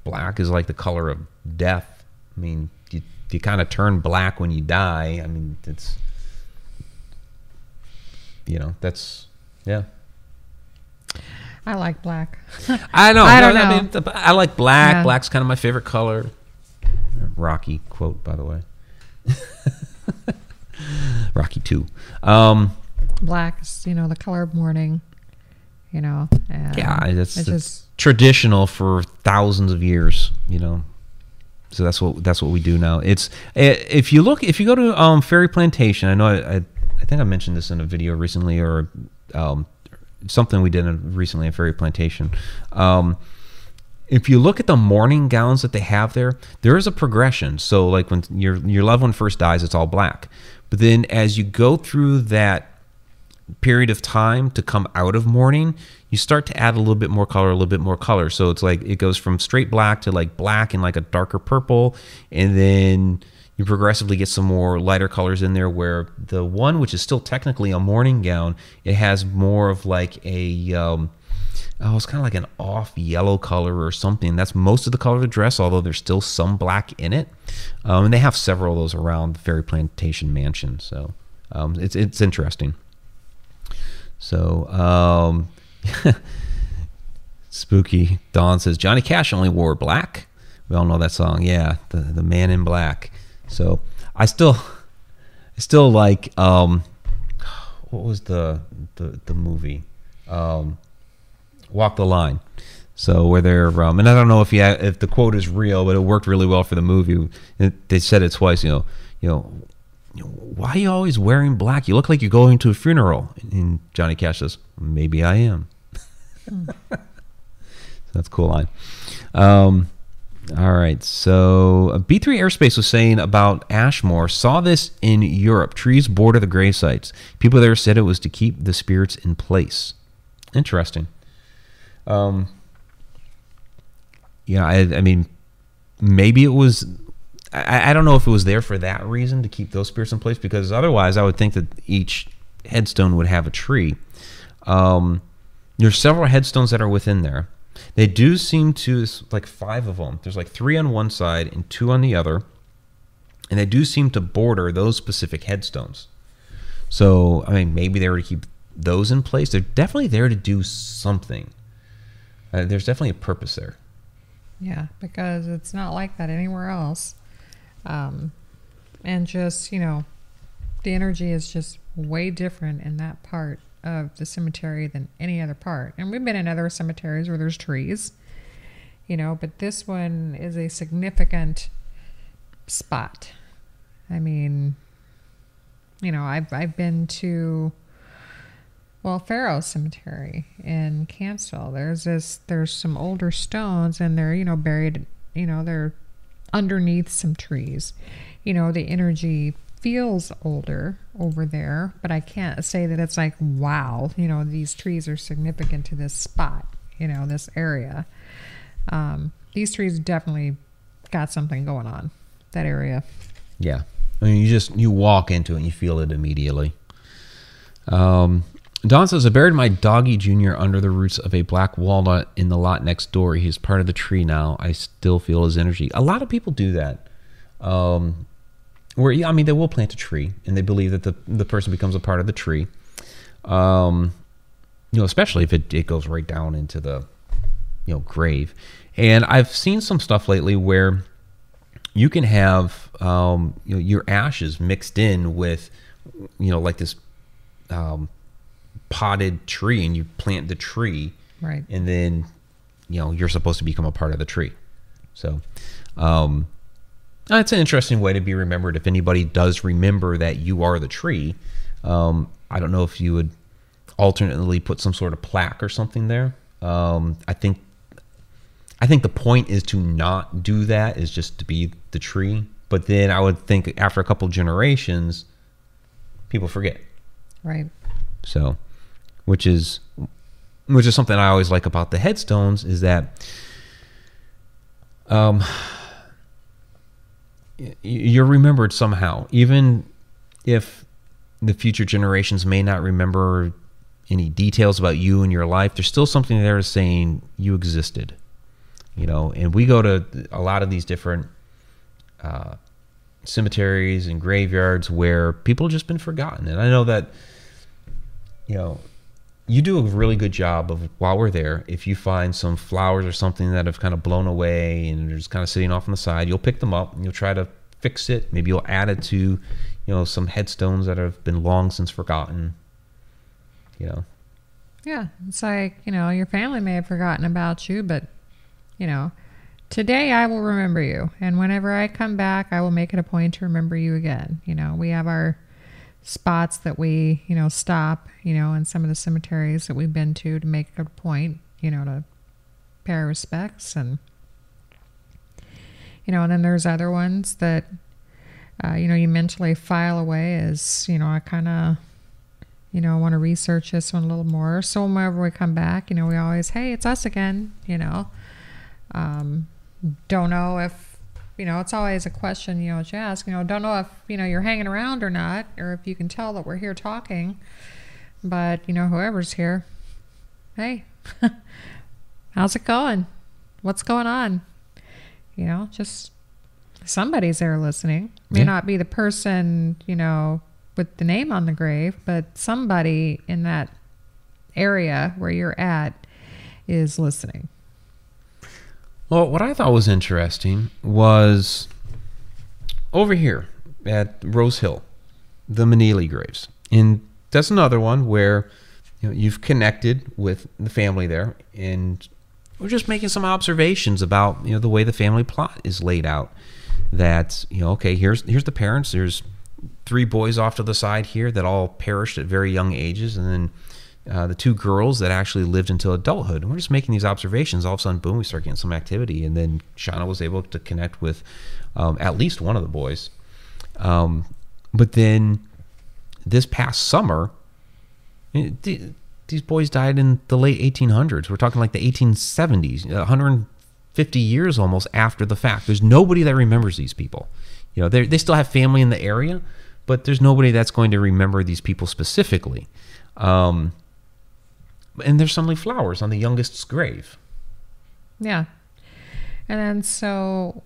black is like the color of death. I mean, you, you kind of turn black when you die. I mean, it's you know that's yeah. I like black. I know. I don't I, know. mean, I like black. Yeah. Black's kind of my favorite color. Rocky quote, by the way. Rocky two. Um, Black is, you know, the color of mourning, you know. Yeah, that's, it's just, traditional for thousands of years. You know, so that's what that's what we do now. It's if you look if you go to um, Ferry Plantation. I know I, I I think I mentioned this in a video recently or um, something we did recently at Ferry Plantation. Um, if you look at the mourning gowns that they have there, there is a progression. So like when your your loved one first dies, it's all black. But then as you go through that period of time to come out of mourning, you start to add a little bit more color, a little bit more color. So it's like it goes from straight black to like black and like a darker purple, and then you progressively get some more lighter colors in there. Where the one, which is still technically a mourning gown, it has more of like a um, oh, it's kind of like an off yellow color or something. That's most of the color of the dress, although there's still some black in it. Um, and they have several of those around the Ferry Plantation Mansion, so um, it's it's interesting. So, um, spooky. Dawn says Johnny Cash only wore black. We all know that song. Yeah, the the Man in Black. So I still, I still like. Um, what was the the the movie? Um, Walk the Line. So where they're um, and I don't know if yeah if the quote is real, but it worked really well for the movie. It, they said it twice. You know, you know, why are you always wearing black? You look like you're going to a funeral. And Johnny Cash says, maybe I am. so that's cool line. Um, all right. So uh, B3 Airspace was saying about Ashmore, saw this in Europe. Trees border the grave sites. People there said it was to keep the spirits in place. Interesting. Um, yeah, I, I mean, maybe it was I, I don't know if it was there for that reason to keep those spirits in place because otherwise I would think that each headstone would have a tree. Um, there's several headstones that are within there. They do seem to like five of them. There's like three on one side and two on the other, and they do seem to border those specific headstones. So I mean, maybe they were to keep those in place. They're definitely there to do something. Uh, there's definitely a purpose there. Yeah, because it's not like that anywhere else. Um, and just, you know, the energy is just way different in that part of the cemetery than any other part. And we've been in other cemeteries where there's trees, you know, but this one is a significant spot. I mean, you know, I've I've been to well, Pharaoh Cemetery in Cantsville. There's this there's some older stones and they're, you know, buried, you know, they're underneath some trees. You know, the energy feels older over there, but I can't say that it's like, wow, you know, these trees are significant to this spot, you know, this area. Um, these trees definitely got something going on, that area. Yeah. I mean, you just, you walk into it and you feel it immediately. Um, Don says, I buried my doggy junior under the roots of a black walnut in the lot next door. He's part of the tree now. I still feel his energy. A lot of people do that. Um, where I mean, they will plant a tree and they believe that the, the person becomes a part of the tree. Um, you know, especially if it, it goes right down into the, you know, grave. And I've seen some stuff lately where you can have, um, you know, your ashes mixed in with, you know, like this, um, potted tree and you plant the tree right and then you know you're supposed to become a part of the tree so um that's an interesting way to be remembered. If anybody does remember that you are the tree um i don't know if you would alternately put some sort of plaque or something there. Um i think i think the point is to not do that is just to be the tree. But then i would think after a couple generations people forget. Right. So which is which is something I always like about the headstones is that um, you're remembered somehow, even if the future generations may not remember any details about you and your life. There's still something there saying you existed, you know. And we go to a lot of these different uh, cemeteries and graveyards where people have just been forgotten, and I know that you know you do a really good job of while we're there if you find some flowers or something that have kind of blown away and they're just kind of sitting off on the side you'll pick them up and you'll try to fix it. Maybe you'll add it to you know some headstones that have been long since forgotten you know? Yeah it's like you know your family may have forgotten about you but you know today i will remember you and whenever i come back i will make it a point to remember you again. You know we have our spots that we, you know, stop, you know, in some of the cemeteries that we've been to to make a point, you know, to pay our respects and you know, and then there's other ones that uh, you know, you mentally file away as, you know, I kind of you know, I want to research this one a little more. So whenever we come back, you know, we always, hey, it's us again, you know. Um, don't know if you know, it's always a question, you know, to ask, you know, don't know if, you know, you're hanging around or not, or if you can tell that we're here talking. But, you know, whoever's here, hey, how's it going? What's going on? You know, just somebody's there listening. May Yeah. not be the person, you know, with the name on the grave, but somebody in that area where you're at is listening. Well, what I thought was interesting was over here at Rose Hill, the Manili graves. And that's another one where you know, you've connected with the family there and we're just making some observations about, you know, the way the family plot is laid out. That, you know, okay, here's here's the parents, there's three boys off to the side here that all perished at very young ages and then uh, the two girls that actually lived until adulthood. And we're just making these observations. All of a sudden, boom, we start getting some activity. And then Shauna was able to connect with um, at least one of the boys. Um, but then this past summer, it- the- these boys died in the late 1800s. We're talking like the 1870s, 150 years almost after the fact. There's nobody that remembers these people. You know, they they still have family in the area, but there's nobody that's going to remember these people specifically. Um, and there's suddenly flowers on the youngest's grave. Yeah. And then so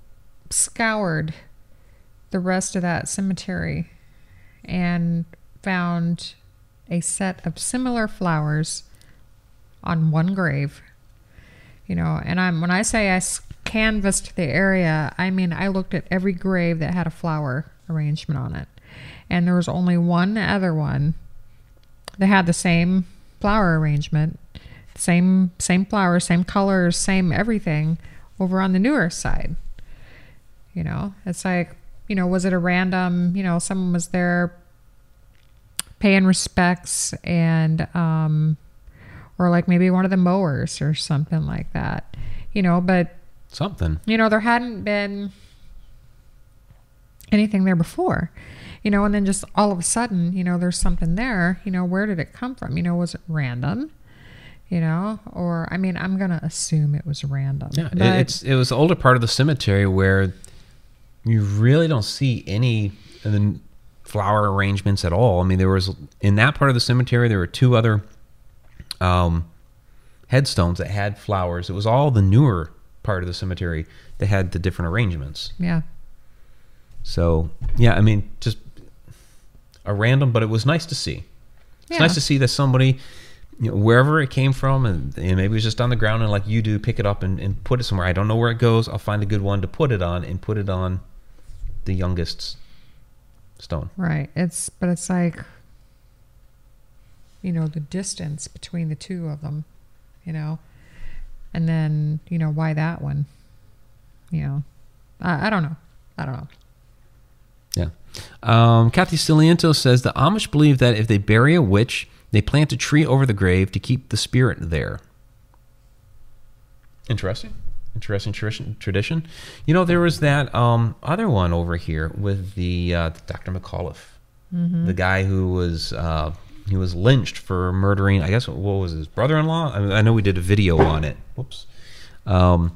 scoured the rest of that cemetery and found a set of similar flowers on one grave. You know, and I'm when I say I canvassed the area, I mean I looked at every grave that had a flower arrangement on it. And there was only one other one that had the same flower arrangement, same same flowers, same colors, same everything over on the newer side. You know, it's like, you know, was it a random, you know, someone was there paying respects and um or like maybe one of the mowers or something like that. You know, but Something. you know, there hadn't been anything there before, you know, and then just all of a sudden, you know, there's something there, you know, where did it come from? You know, was it random? You know, or I mean, I'm gonna assume it was random. Yeah, it- it's it was the older part of the cemetery where you really don't see any of the flower arrangements at all. I mean, there was in that part of the cemetery there were two other um, headstones that had flowers. It was all the newer part of the cemetery that had the different arrangements. yeah, So yeah, I mean, just a random, but it was nice to see. It's Yeah. nice to see that somebody, you know, wherever it came from, and, and maybe it was just on the ground, and like you do, pick it up and, and put it somewhere. I don't know where it goes. I'll find a good one to put it on and put it on the youngest stone. right. It's but it's like, you know, the distance between the two of them, you know, and then you know why that one, you know, I, I don't know, I don't know. Yeah. Um, Kathy Ciliento says the Amish believe that if they bury a witch, they plant a tree over the grave to keep the spirit there. Interesting. Interesting tradition. tradition. You know, there was that um, other one over here with the uh, Dr. McAuliffe, the guy who was uh, he was lynched for murdering. I guess what was his brother-in-law? I, mean, I know we did a video on it. Whoops. Um,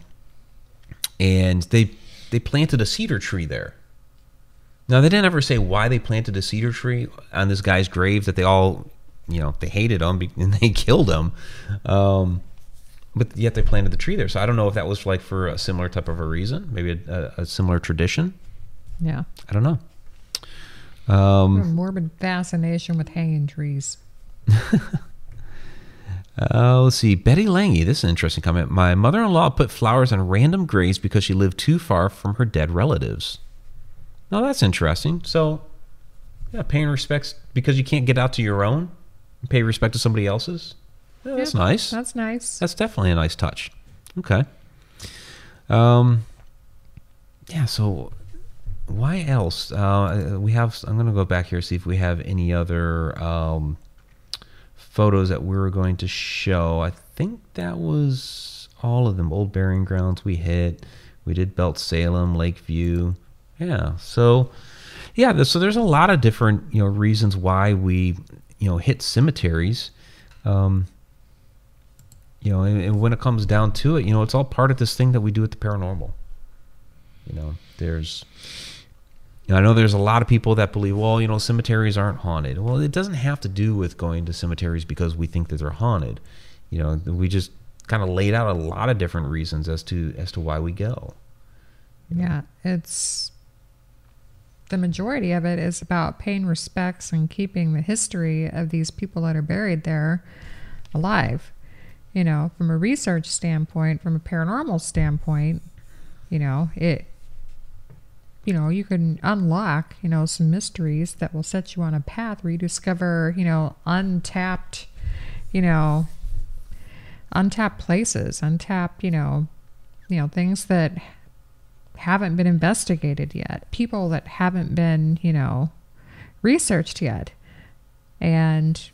and they they planted a cedar tree there. Now they didn't ever say why they planted a cedar tree on this guy's grave. That they all, you know, they hated him and they killed him, um, but yet they planted the tree there. So I don't know if that was like for a similar type of a reason, maybe a, a, similar tradition. Yeah, I don't know. Um, morbid fascination with hanging trees. uh, let's see. Betty Lange. This is an interesting comment. My mother-in-law put flowers on random graves because she lived too far from her dead relatives. Now that's interesting. So, yeah, paying respects because you can't get out to your own, pay respect to somebody else's. Yeah, that's nice. That's nice. That's definitely a nice touch. Okay. Um. Yeah. So, why else? Uh, we have. I'm going to go back here see if we have any other um, photos that we were going to show. I think that was all of them. Old Burying Grounds we hit. We did Belt Salem, Lakeview. Yeah. So, yeah. So there's a lot of different you know reasons why we you know hit cemeteries. Um, you know, and, and when it comes down to it, you know, it's all part of this thing that we do at the paranormal. You know, there's. I know there's a lot of people that believe, well, you know, cemeteries aren't haunted. Well, it doesn't have to do with going to cemeteries because we think that they're haunted. You know, we just kind of laid out a lot of different reasons as to as to why we go. Yeah, it's the majority of it is about paying respects and keeping the history of these people that are buried there alive. You know, from a research standpoint, from a paranormal standpoint, you know, it you know, you can unlock, you know, some mysteries that will set you on a path where you discover, you know, untapped, you know, untapped places, untapped, you know, you know, things that haven't been investigated yet, people that haven't been, you know, researched yet. And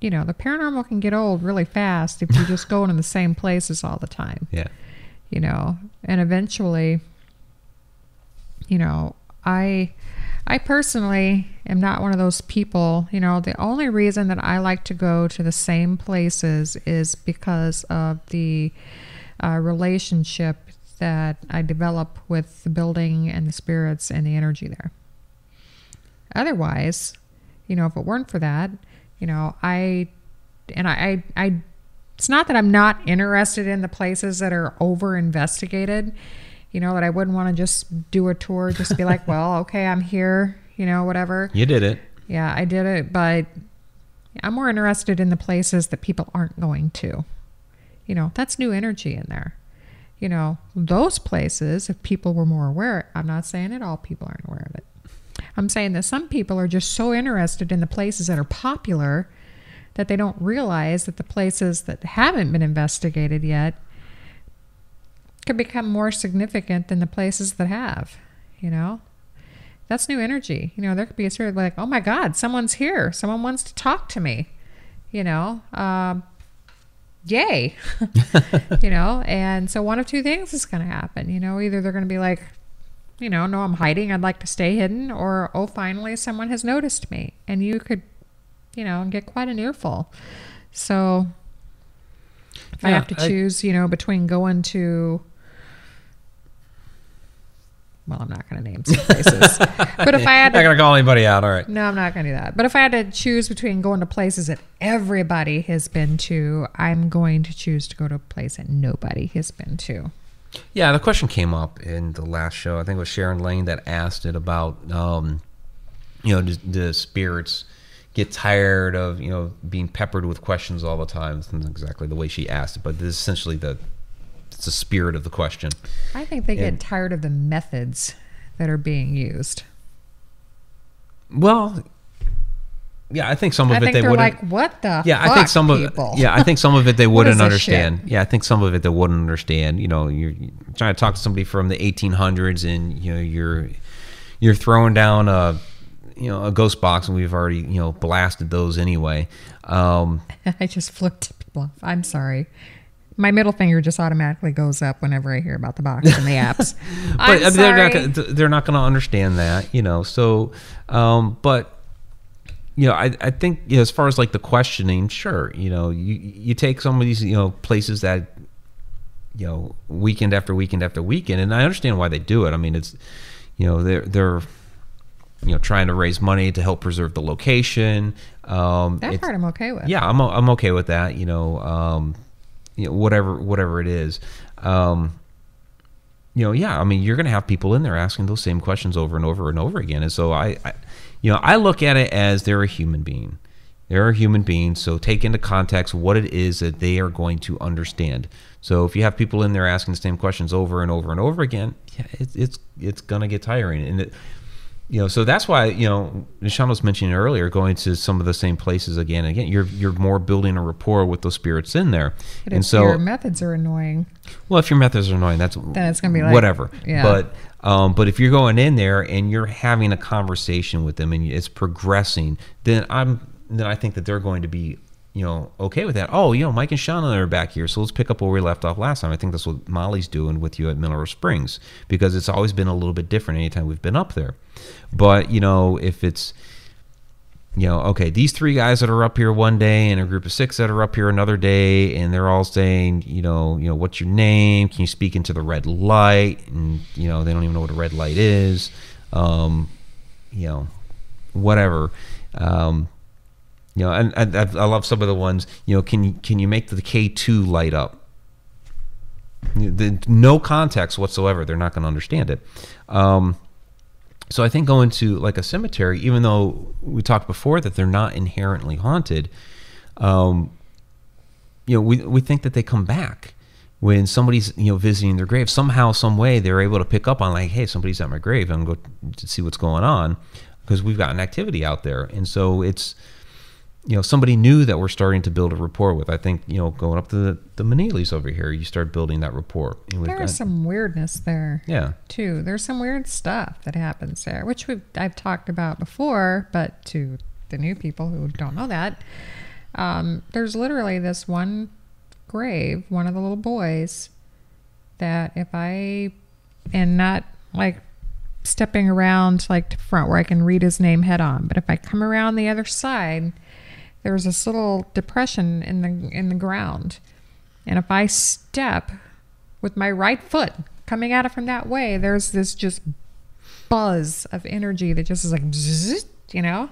you know, the paranormal can get old really fast if you're just go into the same places all the time. Yeah. You know, and eventually you know, I I personally am not one of those people, you know, the only reason that I like to go to the same places is because of the uh, relationship that I develop with the building and the spirits and the energy there. Otherwise, you know, if it weren't for that, you know, I and I, I, I it's not that I'm not interested in the places that are over investigated you know, that I wouldn't want to just do a tour, just be like, well, okay, I'm here, you know, whatever. You did it. Yeah, I did it, but I'm more interested in the places that people aren't going to. You know, that's new energy in there. You know, those places, if people were more aware, I'm not saying that all people aren't aware of it. I'm saying that some people are just so interested in the places that are popular that they don't realize that the places that haven't been investigated yet could become more significant than the places that have, you know? That's new energy. You know, there could be a sort of like, oh my God, someone's here. Someone wants to talk to me, you know? Um, yay. you know? And so one of two things is going to happen. You know, either they're going to be like, you know, no, I'm hiding. I'd like to stay hidden. Or, oh, finally, someone has noticed me. And you could, you know, get quite an earful. So if I have to I- choose, you know, between going to well, I'm not going to name some places. but if I had not to, gonna call anybody out. All right. no, I'm not going to do that. But if I had to choose between going to places that everybody has been to, I'm going to choose to go to a place that nobody has been to. Yeah, the question came up in the last show. I think it was Sharon Lane that asked it about, um, you know, the, the spirits get tired of you know being peppered with questions all the time. It's not exactly the way she asked it, but this is essentially the it's the spirit of the question. I think they And- get tired of the methods that are being used. Well, yeah, I think some of I it think they wouldn't. like, what the yeah, I think some people? of it. Yeah, I think some of it they wouldn't understand. Yeah, I think some of it they wouldn't understand. You know, you're, you're trying to talk to somebody from the 1800s, and you know you're you're throwing down a you know a ghost box, and we've already you know blasted those anyway. Um, I just flipped people off. I'm sorry. My middle finger just automatically goes up whenever I hear about the box and the apps. but I'm I mean, they're not they're not going to understand that, you know. So, um, but you know, I, I think you know, as far as like the questioning, sure, you know, you you take some of these you know places that you know weekend after weekend after weekend, and I understand why they do it. I mean, it's you know they're they're you know trying to raise money to help preserve the location. Um, that part I'm okay with. yeah, I'm I'm okay with that. You know, um, you know, whatever whatever it is. Um, you know, yeah, I mean, you're going to have people in there asking those same questions over and over and over again, and so I, I, you know, I look at it as they're a human being. They're a human being, so take into context what it is that they are going to understand. So if you have people in there asking the same questions over and over and over again, yeah, it's it's it's gonna get tiring, and it, you know, so that's why you know, Nishan was mentioning earlier, going to some of the same places again and again. You're you're more building a rapport with those spirits in there, But and if so your methods are annoying, well, if your methods are annoying, that's Then it's gonna be like- whatever. yeah. But um, but if you're going in there and you're having a conversation with them and it's progressing, then I'm then I think that they're going to be you know okay with that. Oh, you know, Mike and Shauna are back here, so let's pick up where we left off last time. I think that's what Molly's doing with you at Mineral Springs because it's always been a little bit different anytime we've been up there. But you know, if it's you know, okay, these three guys that are up here one day and a group of six that are up here another day, and they're all saying, you know, you know, what's your name? Can you speak into the red light? And you know, they don't even know what a red light is. Um, you know, whatever. Um, you know, and, and I love some of the ones. You know, can you can you make the K two light up? No context whatsoever. They're not going to understand it. Um, so I think going to like a cemetery, even though we talked before that they're not inherently haunted, um, you know, we we think that they come back when somebody's you know visiting their grave. Somehow, some way, they're able to pick up on like, hey, somebody's at my grave. I'm going to go to see what's going on because we've got an activity out there, and so it's you know somebody new that we're starting to build a rapport with. I think you know going up to the the Maneelys over here, you start building that rapport. And There got- some weirdness there. yeah. too. There's some weird stuff that happens there, which we've I've talked about before, but to the new people who don't know that, um, there's literally this one grave, one of the little boys, that if I and not like stepping around like to front where I can read his name head on, but if I come around the other side, there's this little depression in the in the ground. And if I step with my right foot coming at it from that way, there's this just buzz of energy that just is like, zzz, you know?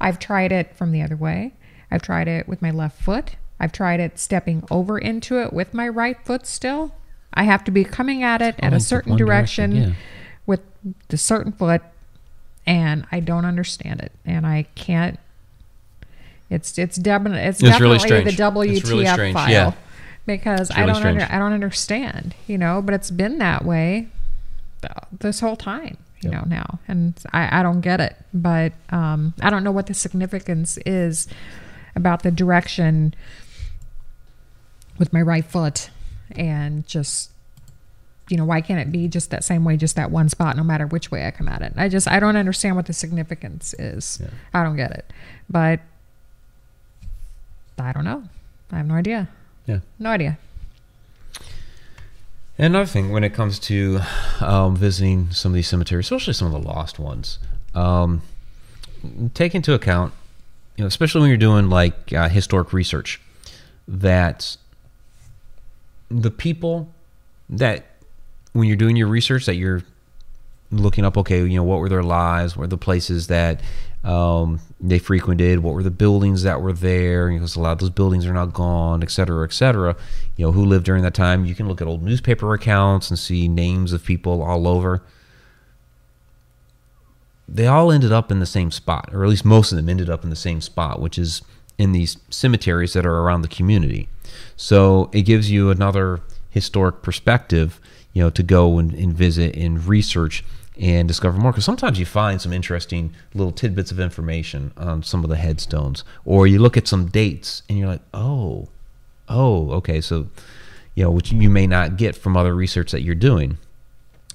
I've tried it from the other way. I've tried it with my left foot. I've tried it stepping over into it with my right foot still. I have to be coming at it at a certain direction, direction, yeah. with the certain foot, and I don't understand it. And I can't. It's it's definitely it's, It's really definitely the. WTF really file yeah. because I don't under. I don't understand, you know. But it's been that way this whole time, you Yep. know. Now, and I, I don't get it, but um, I don't know what the significance is about the direction with my right foot and just you know why can't it be just that same way just that one spot no matter which way i come at it i just i don't understand what the significance is Yeah. i don't get it but i don't know. I have no idea. Yeah. no idea. And another thing, when it comes to um, visiting some of these cemeteries, especially some of the lost ones, um, take into account, you know, especially when you're doing like uh, historic research, that the people that when you're doing your research that you're looking up, okay, you know, what were their lives, what were the places that um, they frequented, what were the buildings that were there, because a lot of those buildings are now gone, et cetera, et cetera. You know, who lived during that time. You can look at old newspaper accounts and see names of people all over. They all ended up in the same spot, or at least most of them ended up in the same spot, which is in these cemeteries that are around the community. So it gives you another historic perspective, you know, to go and, and visit and research and discover more. Because sometimes you find some interesting little tidbits of information on some of the headstones, or you look at some dates and you're like, oh, oh, okay, so you know, which you may not get from other research that you're doing.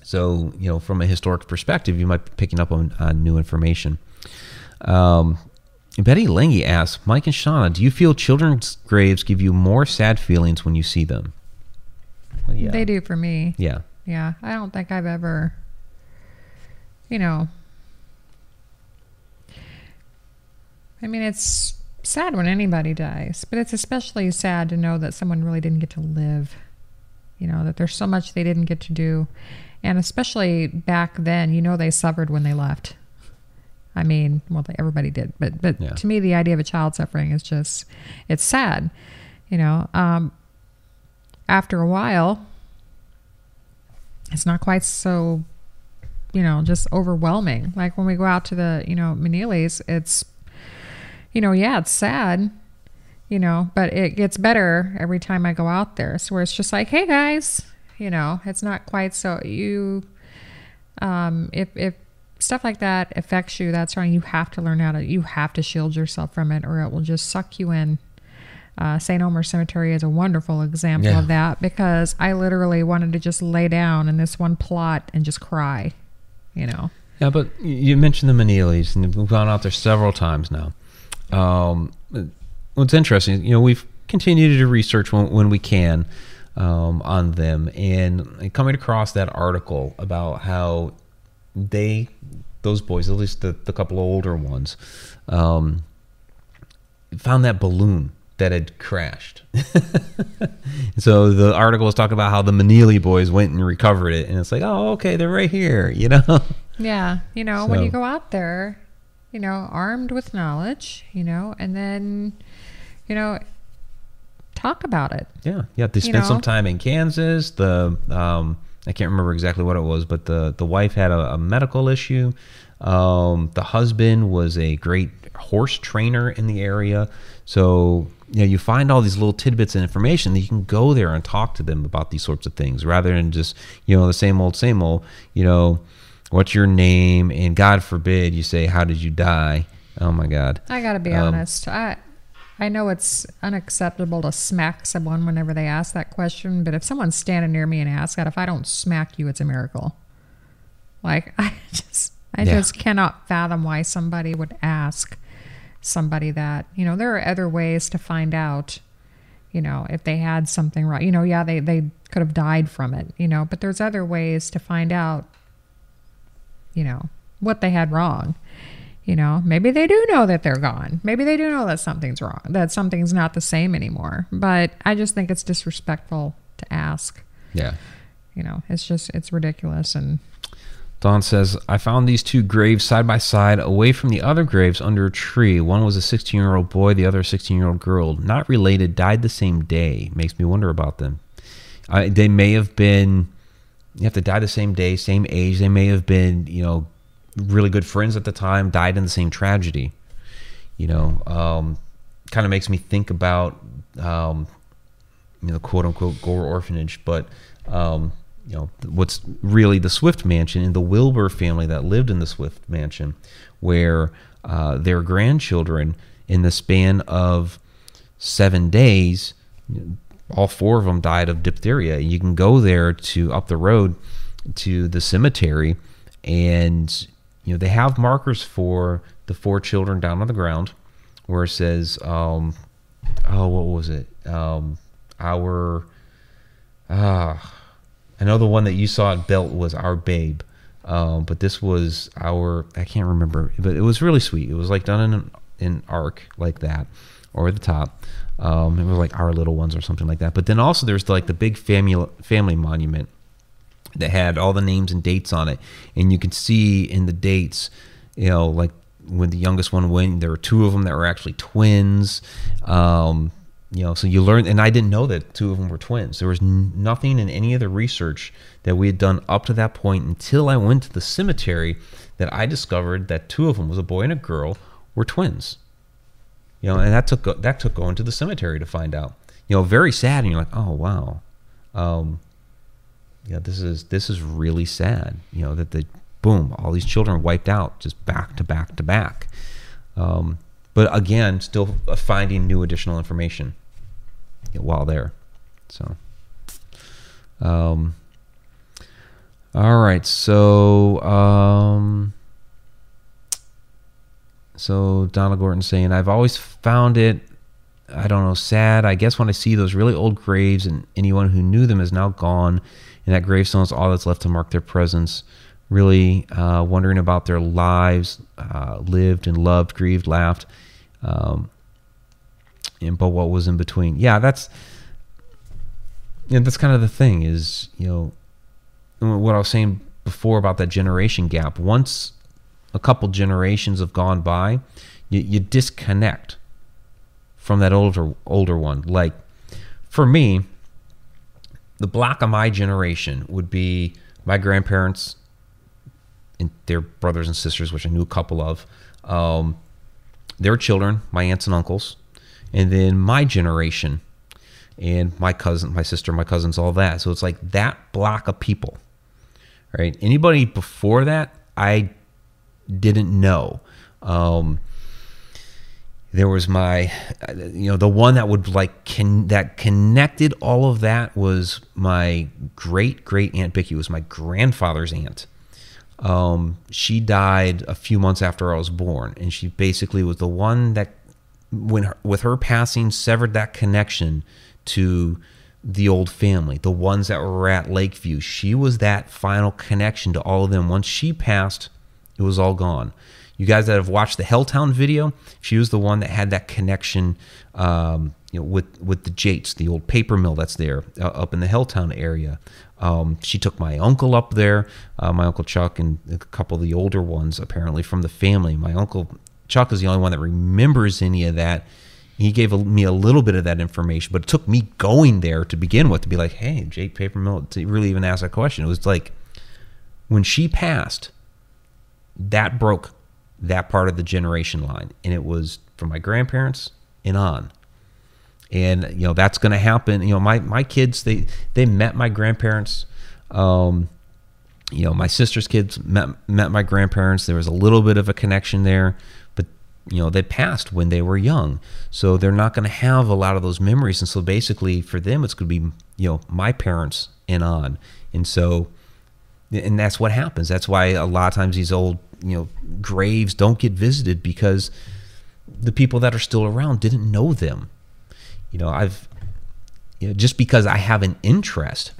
So, you know, from a historic perspective, you might be picking up on, on new information. Um, Betty Lange asks, Mike and Shauna, do you feel children's graves give you more sad feelings when you see them? Yeah. they do for me Yeah. yeah i don't think i've ever you know. I mean it's sad when anybody dies but it's especially sad to know that someone really didn't get to live you know that there's so much they didn't get to do. And especially back then you know they suffered when they left. I mean well they- everybody did but but Yeah. to me the idea of a child suffering is just it's sad you know. Um after a while it's not quite so you know just overwhelming like when we go out to the you know Maneely's it's you know yeah it's sad you know but it gets better every time I go out there so where it's just like hey guys you know it's not quite so you um if if stuff like that affects you that's why you have to learn how to you have to shield yourself from it or it will just suck you in uh, St. Omer Cemetery is a wonderful example Yeah. of that because I literally wanted to just lay down in this one plot and just cry, you know. Yeah, but you mentioned the Maneelys, and we've gone out there several times now. Um, what's interesting, you know, we've continued to research when, when we can um, on them, and coming across that article about how they those boys, at least the, the couple of older ones, um, found that balloon that had crashed. so the article was talking about how the Maneely boys went and recovered it, and it's like, oh, okay, they're right here, you know. Yeah, you know, when you go out there, you know, armed with knowledge, you know, and then, you know, talk about it. Yeah, yeah. They You spent some time in Kansas. The um, I can't remember exactly what it was, but the the wife had a, a medical issue. Um, the husband was a great horse trainer in the area. So you know, you find all these little tidbits of information that you can go there and talk to them about these sorts of things, rather than just you know the same old, same old. You know, what's your name? And God forbid you say, "How did you die?" Oh my God. I got to be Um, honest. I I know it's unacceptable to smack someone whenever they ask that question, but if someone's standing near me and asks that, if I don't smack you, it's a miracle. Like I just I Yeah. just cannot fathom why somebody would ask somebody that. You know, there are other ways to find out you know, if they had something wrong. You know, yeah, they they could have died from it, you know, but there's other ways to find out you know, what they had wrong. You know, maybe they do know that they're gone. Maybe they do know that something's wrong, that something's not the same anymore. But I just think it's disrespectful to ask. Yeah. You know, it's just, it's ridiculous. And Don says, I found these two graves side by side away from the other graves under a tree. One was a 16 year old boy, the other a 16 year old girl. Not related, died the same day. Makes me wonder about them. I, they may have been, you have to die the same day, same age. They may have been, you know, really good friends at the time, died in the same tragedy. You know, um, kind of makes me think about, um, you know, quote unquote Gore orphanage, but um, you know, what's really the Swift mansion and the Wilber family that lived in the Swift mansion, where uh, their grandchildren, in the span of seven days, all four of them died of diphtheria. You can go there to up the road to the cemetery, and you know they have markers for the four children down on the ground, where it says, um, "Oh, what was it? Um, our ah." I know the one that you saw at Belt was our babe, um, but this was our. I can't remember, but it was really sweet. It was like done in an in arc like that, or the top. Um, it was like our little ones or something like that. But then also there's like the big family family monument that had all the names and dates on it, and you can see in the dates, you know, like when the youngest one went, there were two of them that were actually twins. Um, you know, so you learn, and I didn't know that two of them were twins. There was nothing in any of the research that we had done up to that point until I went to the cemetery that I discovered that two of them was a boy and a girl were twins. You know, and that took that took going to the cemetery to find out. You know, very sad, and you're like, oh wow, um, yeah, this is this is really sad. You know that the boom, all these children wiped out just back to back to back. Um, but again, still finding new additional information while there. So, um, all right. So, um, so Donna Gorton saying, I've always found it, I don't know, sad. I guess when I see those really old graves and anyone who knew them is now gone, and that gravestone is all that's left to mark their presence. Really uh, wondering about their lives, uh, lived and loved, grieved, laughed, um, and but what was in between? Yeah, that's yeah, that's kind of the thing. Is you know what I was saying before about that generation gap. Once a couple generations have gone by, you, you disconnect from that older older one. Like for me, the block of my generation would be my grandparents and their brothers and sisters, which I knew a couple of, um, their children, my aunts and uncles, and then my generation and my cousin, my sister, my cousins, all that. So it's like that block of people, right? Anybody before that, I didn't know. Um, there was my, you know, the one that would like can that connected all of that was my great great aunt Vicky was my grandfather's aunt. Um, she died a few months after I was born, and she basically was the one that, when her, with her passing, severed that connection to the old family, the ones that were at Lakeview. She was that final connection to all of them. Once she passed, It was all gone. You guys that have watched the Helltown video, she was the one that had that connection, um, you know, with with the Jaites, the old paper mill that's there uh, up in the Helltown area. Um, she took my uncle up there, uh, my uncle Chuck, and a couple of the older ones apparently from the family. My uncle Chuck is the only one that remembers any of that. He gave a, me a little bit of that information, but it took me going there to begin with to be like, "Hey, Jaite Papermill, to really even ask that question. It was like when she passed, that broke that part of the generation line, and it was from my grandparents and on and you know that's going to happen. You know my my kids they they met my grandparents um you know my sister's kids met met my grandparents. There was a little bit of a connection there but you know they passed when they were young. So they're not going to have a lot of those memories. And so basically for them it's going to be you know my parents and on. And so and that's what happens. That's why a lot of times these old you know graves don't get visited because the people that are still around didn't know them you know, I've you know, just because I have an interest,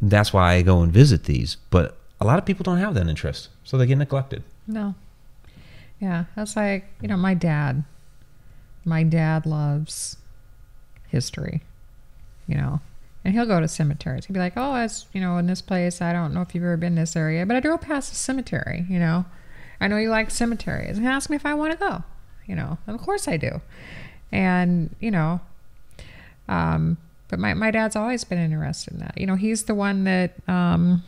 that's why I go and visit these. But a lot of people don't have that interest, so they get neglected. No. Yeah, that's like you know my dad. My dad loves history, you know, and he'll go to cemeteries. He'll be like, "Oh, it's you know in this place. I don't know if you've ever been this area, but I drove past a cemetery. You know, I know you like cemeteries." And he asked me if I want to go. You know, and of course I do. And you know, um, but my, my dad's always been interested in that. You know, he's the one that um,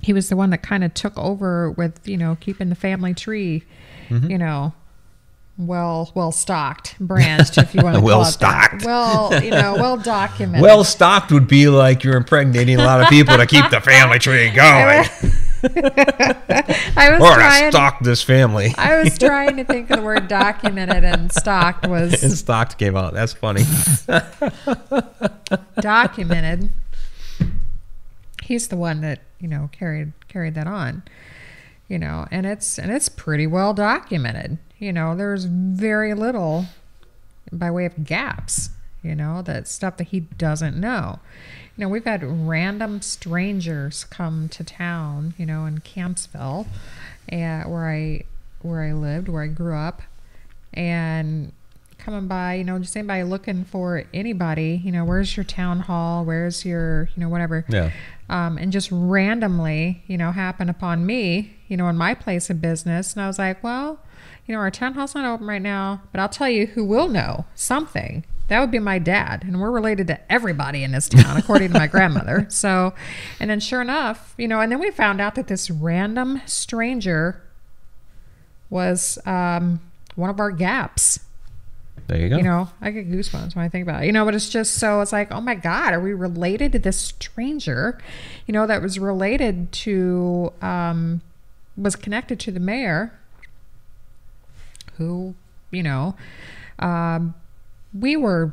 he was the one that kind of took over with you know keeping the family tree, mm-hmm. you know, well well stocked, branched if you want to well call it stocked. That. Well, you know, well documented. Well stocked would be like you're impregnating a lot of people to keep the family tree going. I was or trying, to stock this family. I was trying to think of the word documented, and stocked was. And stocked came out. That's funny. documented. He's the one that you know carried carried that on, you know, and it's and it's pretty well documented. You know, there's very little by way of gaps. You know, that stuff that he doesn't know you know, we've had random strangers come to town, you know, in Kampsville, and where I where I lived, where I grew up, and coming by, you know, just anybody looking for anybody, you know, where's your town hall, where's your, you know, whatever. Yeah. Um, and just randomly, you know, happen upon me, you know, in my place of business. And I was like, well, you know, our town hall's not open right now, but I'll tell you who will know something. That would be my dad. And we're related to everybody in this town, according to my grandmother. So, and then sure enough, you know, and then we found out that this random stranger was um, one of our gaps. There you go. You know, I get goosebumps when I think about it. You know, but it's just so it's like, oh my God, are we related to this stranger? You know, that was related to, um, was connected to the mayor, who, you know, um, we were,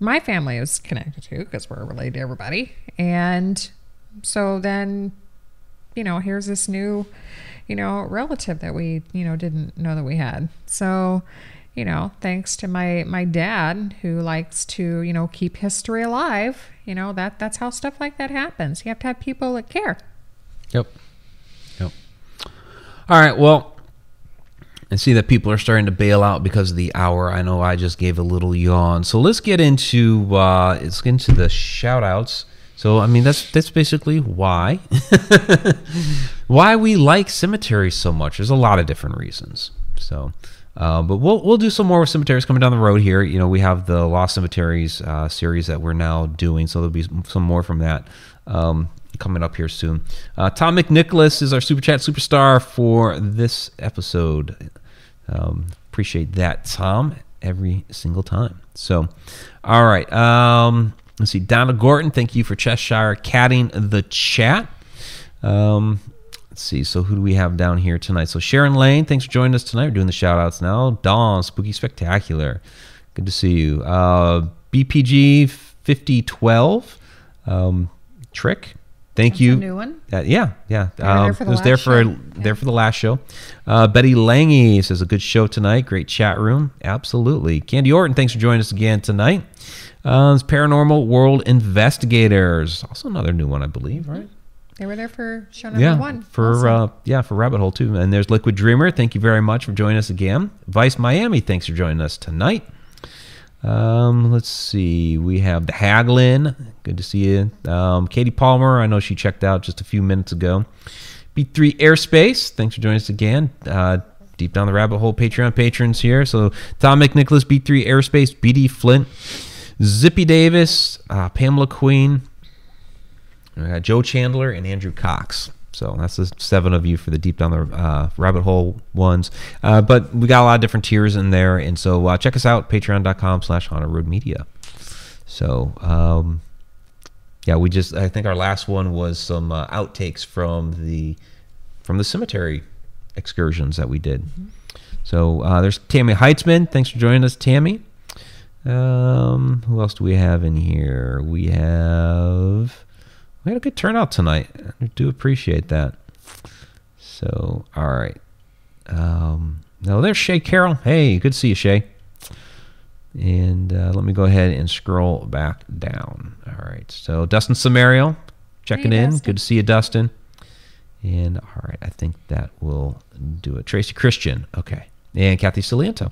my family was connected to because we're related to everybody. And so then, you know, here's this new, you know, relative that we, you know, didn't know that we had. So, you know, thanks to my my dad who likes to, you know, keep history alive, you know, that that's how stuff like that happens. You have to have people that care. Yep. Yep. All right, well, and see that people are starting to bail out because of the hour. I know I just gave a little yawn. So let's get into uh, let's get into the shout outs. So I mean that's that's basically why why we like cemeteries so much. There's a lot of different reasons. So uh, but we'll we'll do some more with cemeteries coming down the road here. You know, we have the Lost Cemeteries uh, series that we're now doing, so there'll be some more from that um, coming up here soon. Uh, Tom McNicholas is our super chat superstar for this episode. Um, appreciate that, Tom, every single time. So, all right. Um, let's see. Donna Gorton, thank you for Cheshire catting the chat. Um, let's see. So, who do we have down here tonight? So, Sharon Lane, thanks for joining us tonight. We're doing the shout outs now. Dawn, Spooky Spectacular. Good to see you. Uh, BPG 5012. Um, Trick, Thank That's you. new one. Uh, yeah, yeah. Um, it was there for show. there for the last show. Uh, Betty Lange says a good show tonight. Great chat room. Absolutely. Candy Orton, thanks for joining us again tonight. Uh, it's Paranormal World Investigators, also another new one, I believe. Right? They were there for show number yeah, one. for uh, yeah for Rabbit Hole too. And there's Liquid Dreamer. Thank you very much for joining us again. Vice Miami. Thanks for joining us tonight. Um, let's see. We have the Haglin. Good to see you. Um, Katie Palmer. I know she checked out just a few minutes ago. B3 Airspace. Thanks for joining us again. Uh, deep down the rabbit hole Patreon patrons here. So Tom McNicholas, B3 Airspace, BD Flint, Zippy Davis, uh, Pamela Queen, Joe Chandler, and Andrew Cox. So that's the seven of you for the deep down the uh, rabbit hole ones. Uh, but we got a lot of different tiers in there, and so uh, check us out patreon.com slash haunted road media. So um, yeah, we just I think our last one was some uh, outtakes from the from the cemetery excursions that we did. So uh, there's Tammy Heitzman. Thanks for joining us, Tammy. Um, who else do we have in here? We have we had a good turnout tonight. I do appreciate that. So all right. Um, no, there's Shay Carroll. Hey, good to see you, Shay. And uh, let me go ahead and scroll back down. All right. So Dustin Samario checking Hey, in. Dustin. Good to see you, Dustin. And all right, I think that will do it. Tracy Christian. Okay. And Kathy Saliento.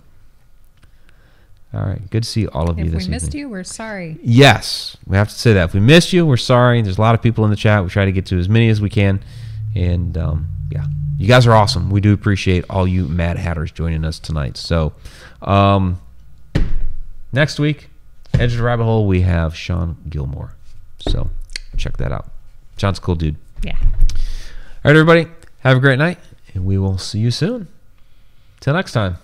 All right. Good to see all of you if this evening. If we missed evening. you, we're sorry. Yes, we have to say that. If we missed you, we're sorry. There's a lot of people in the chat. We try to get to as many as we can. And um, yeah, you guys are awesome. We do appreciate all you Mad Hatters joining us tonight. So um, next week, Edge of the Rabbit Hole, we have Sean Gilmore. So check that out. Sean's a cool dude. Yeah. All right, everybody, have a great night, and we will see you soon. Till next time.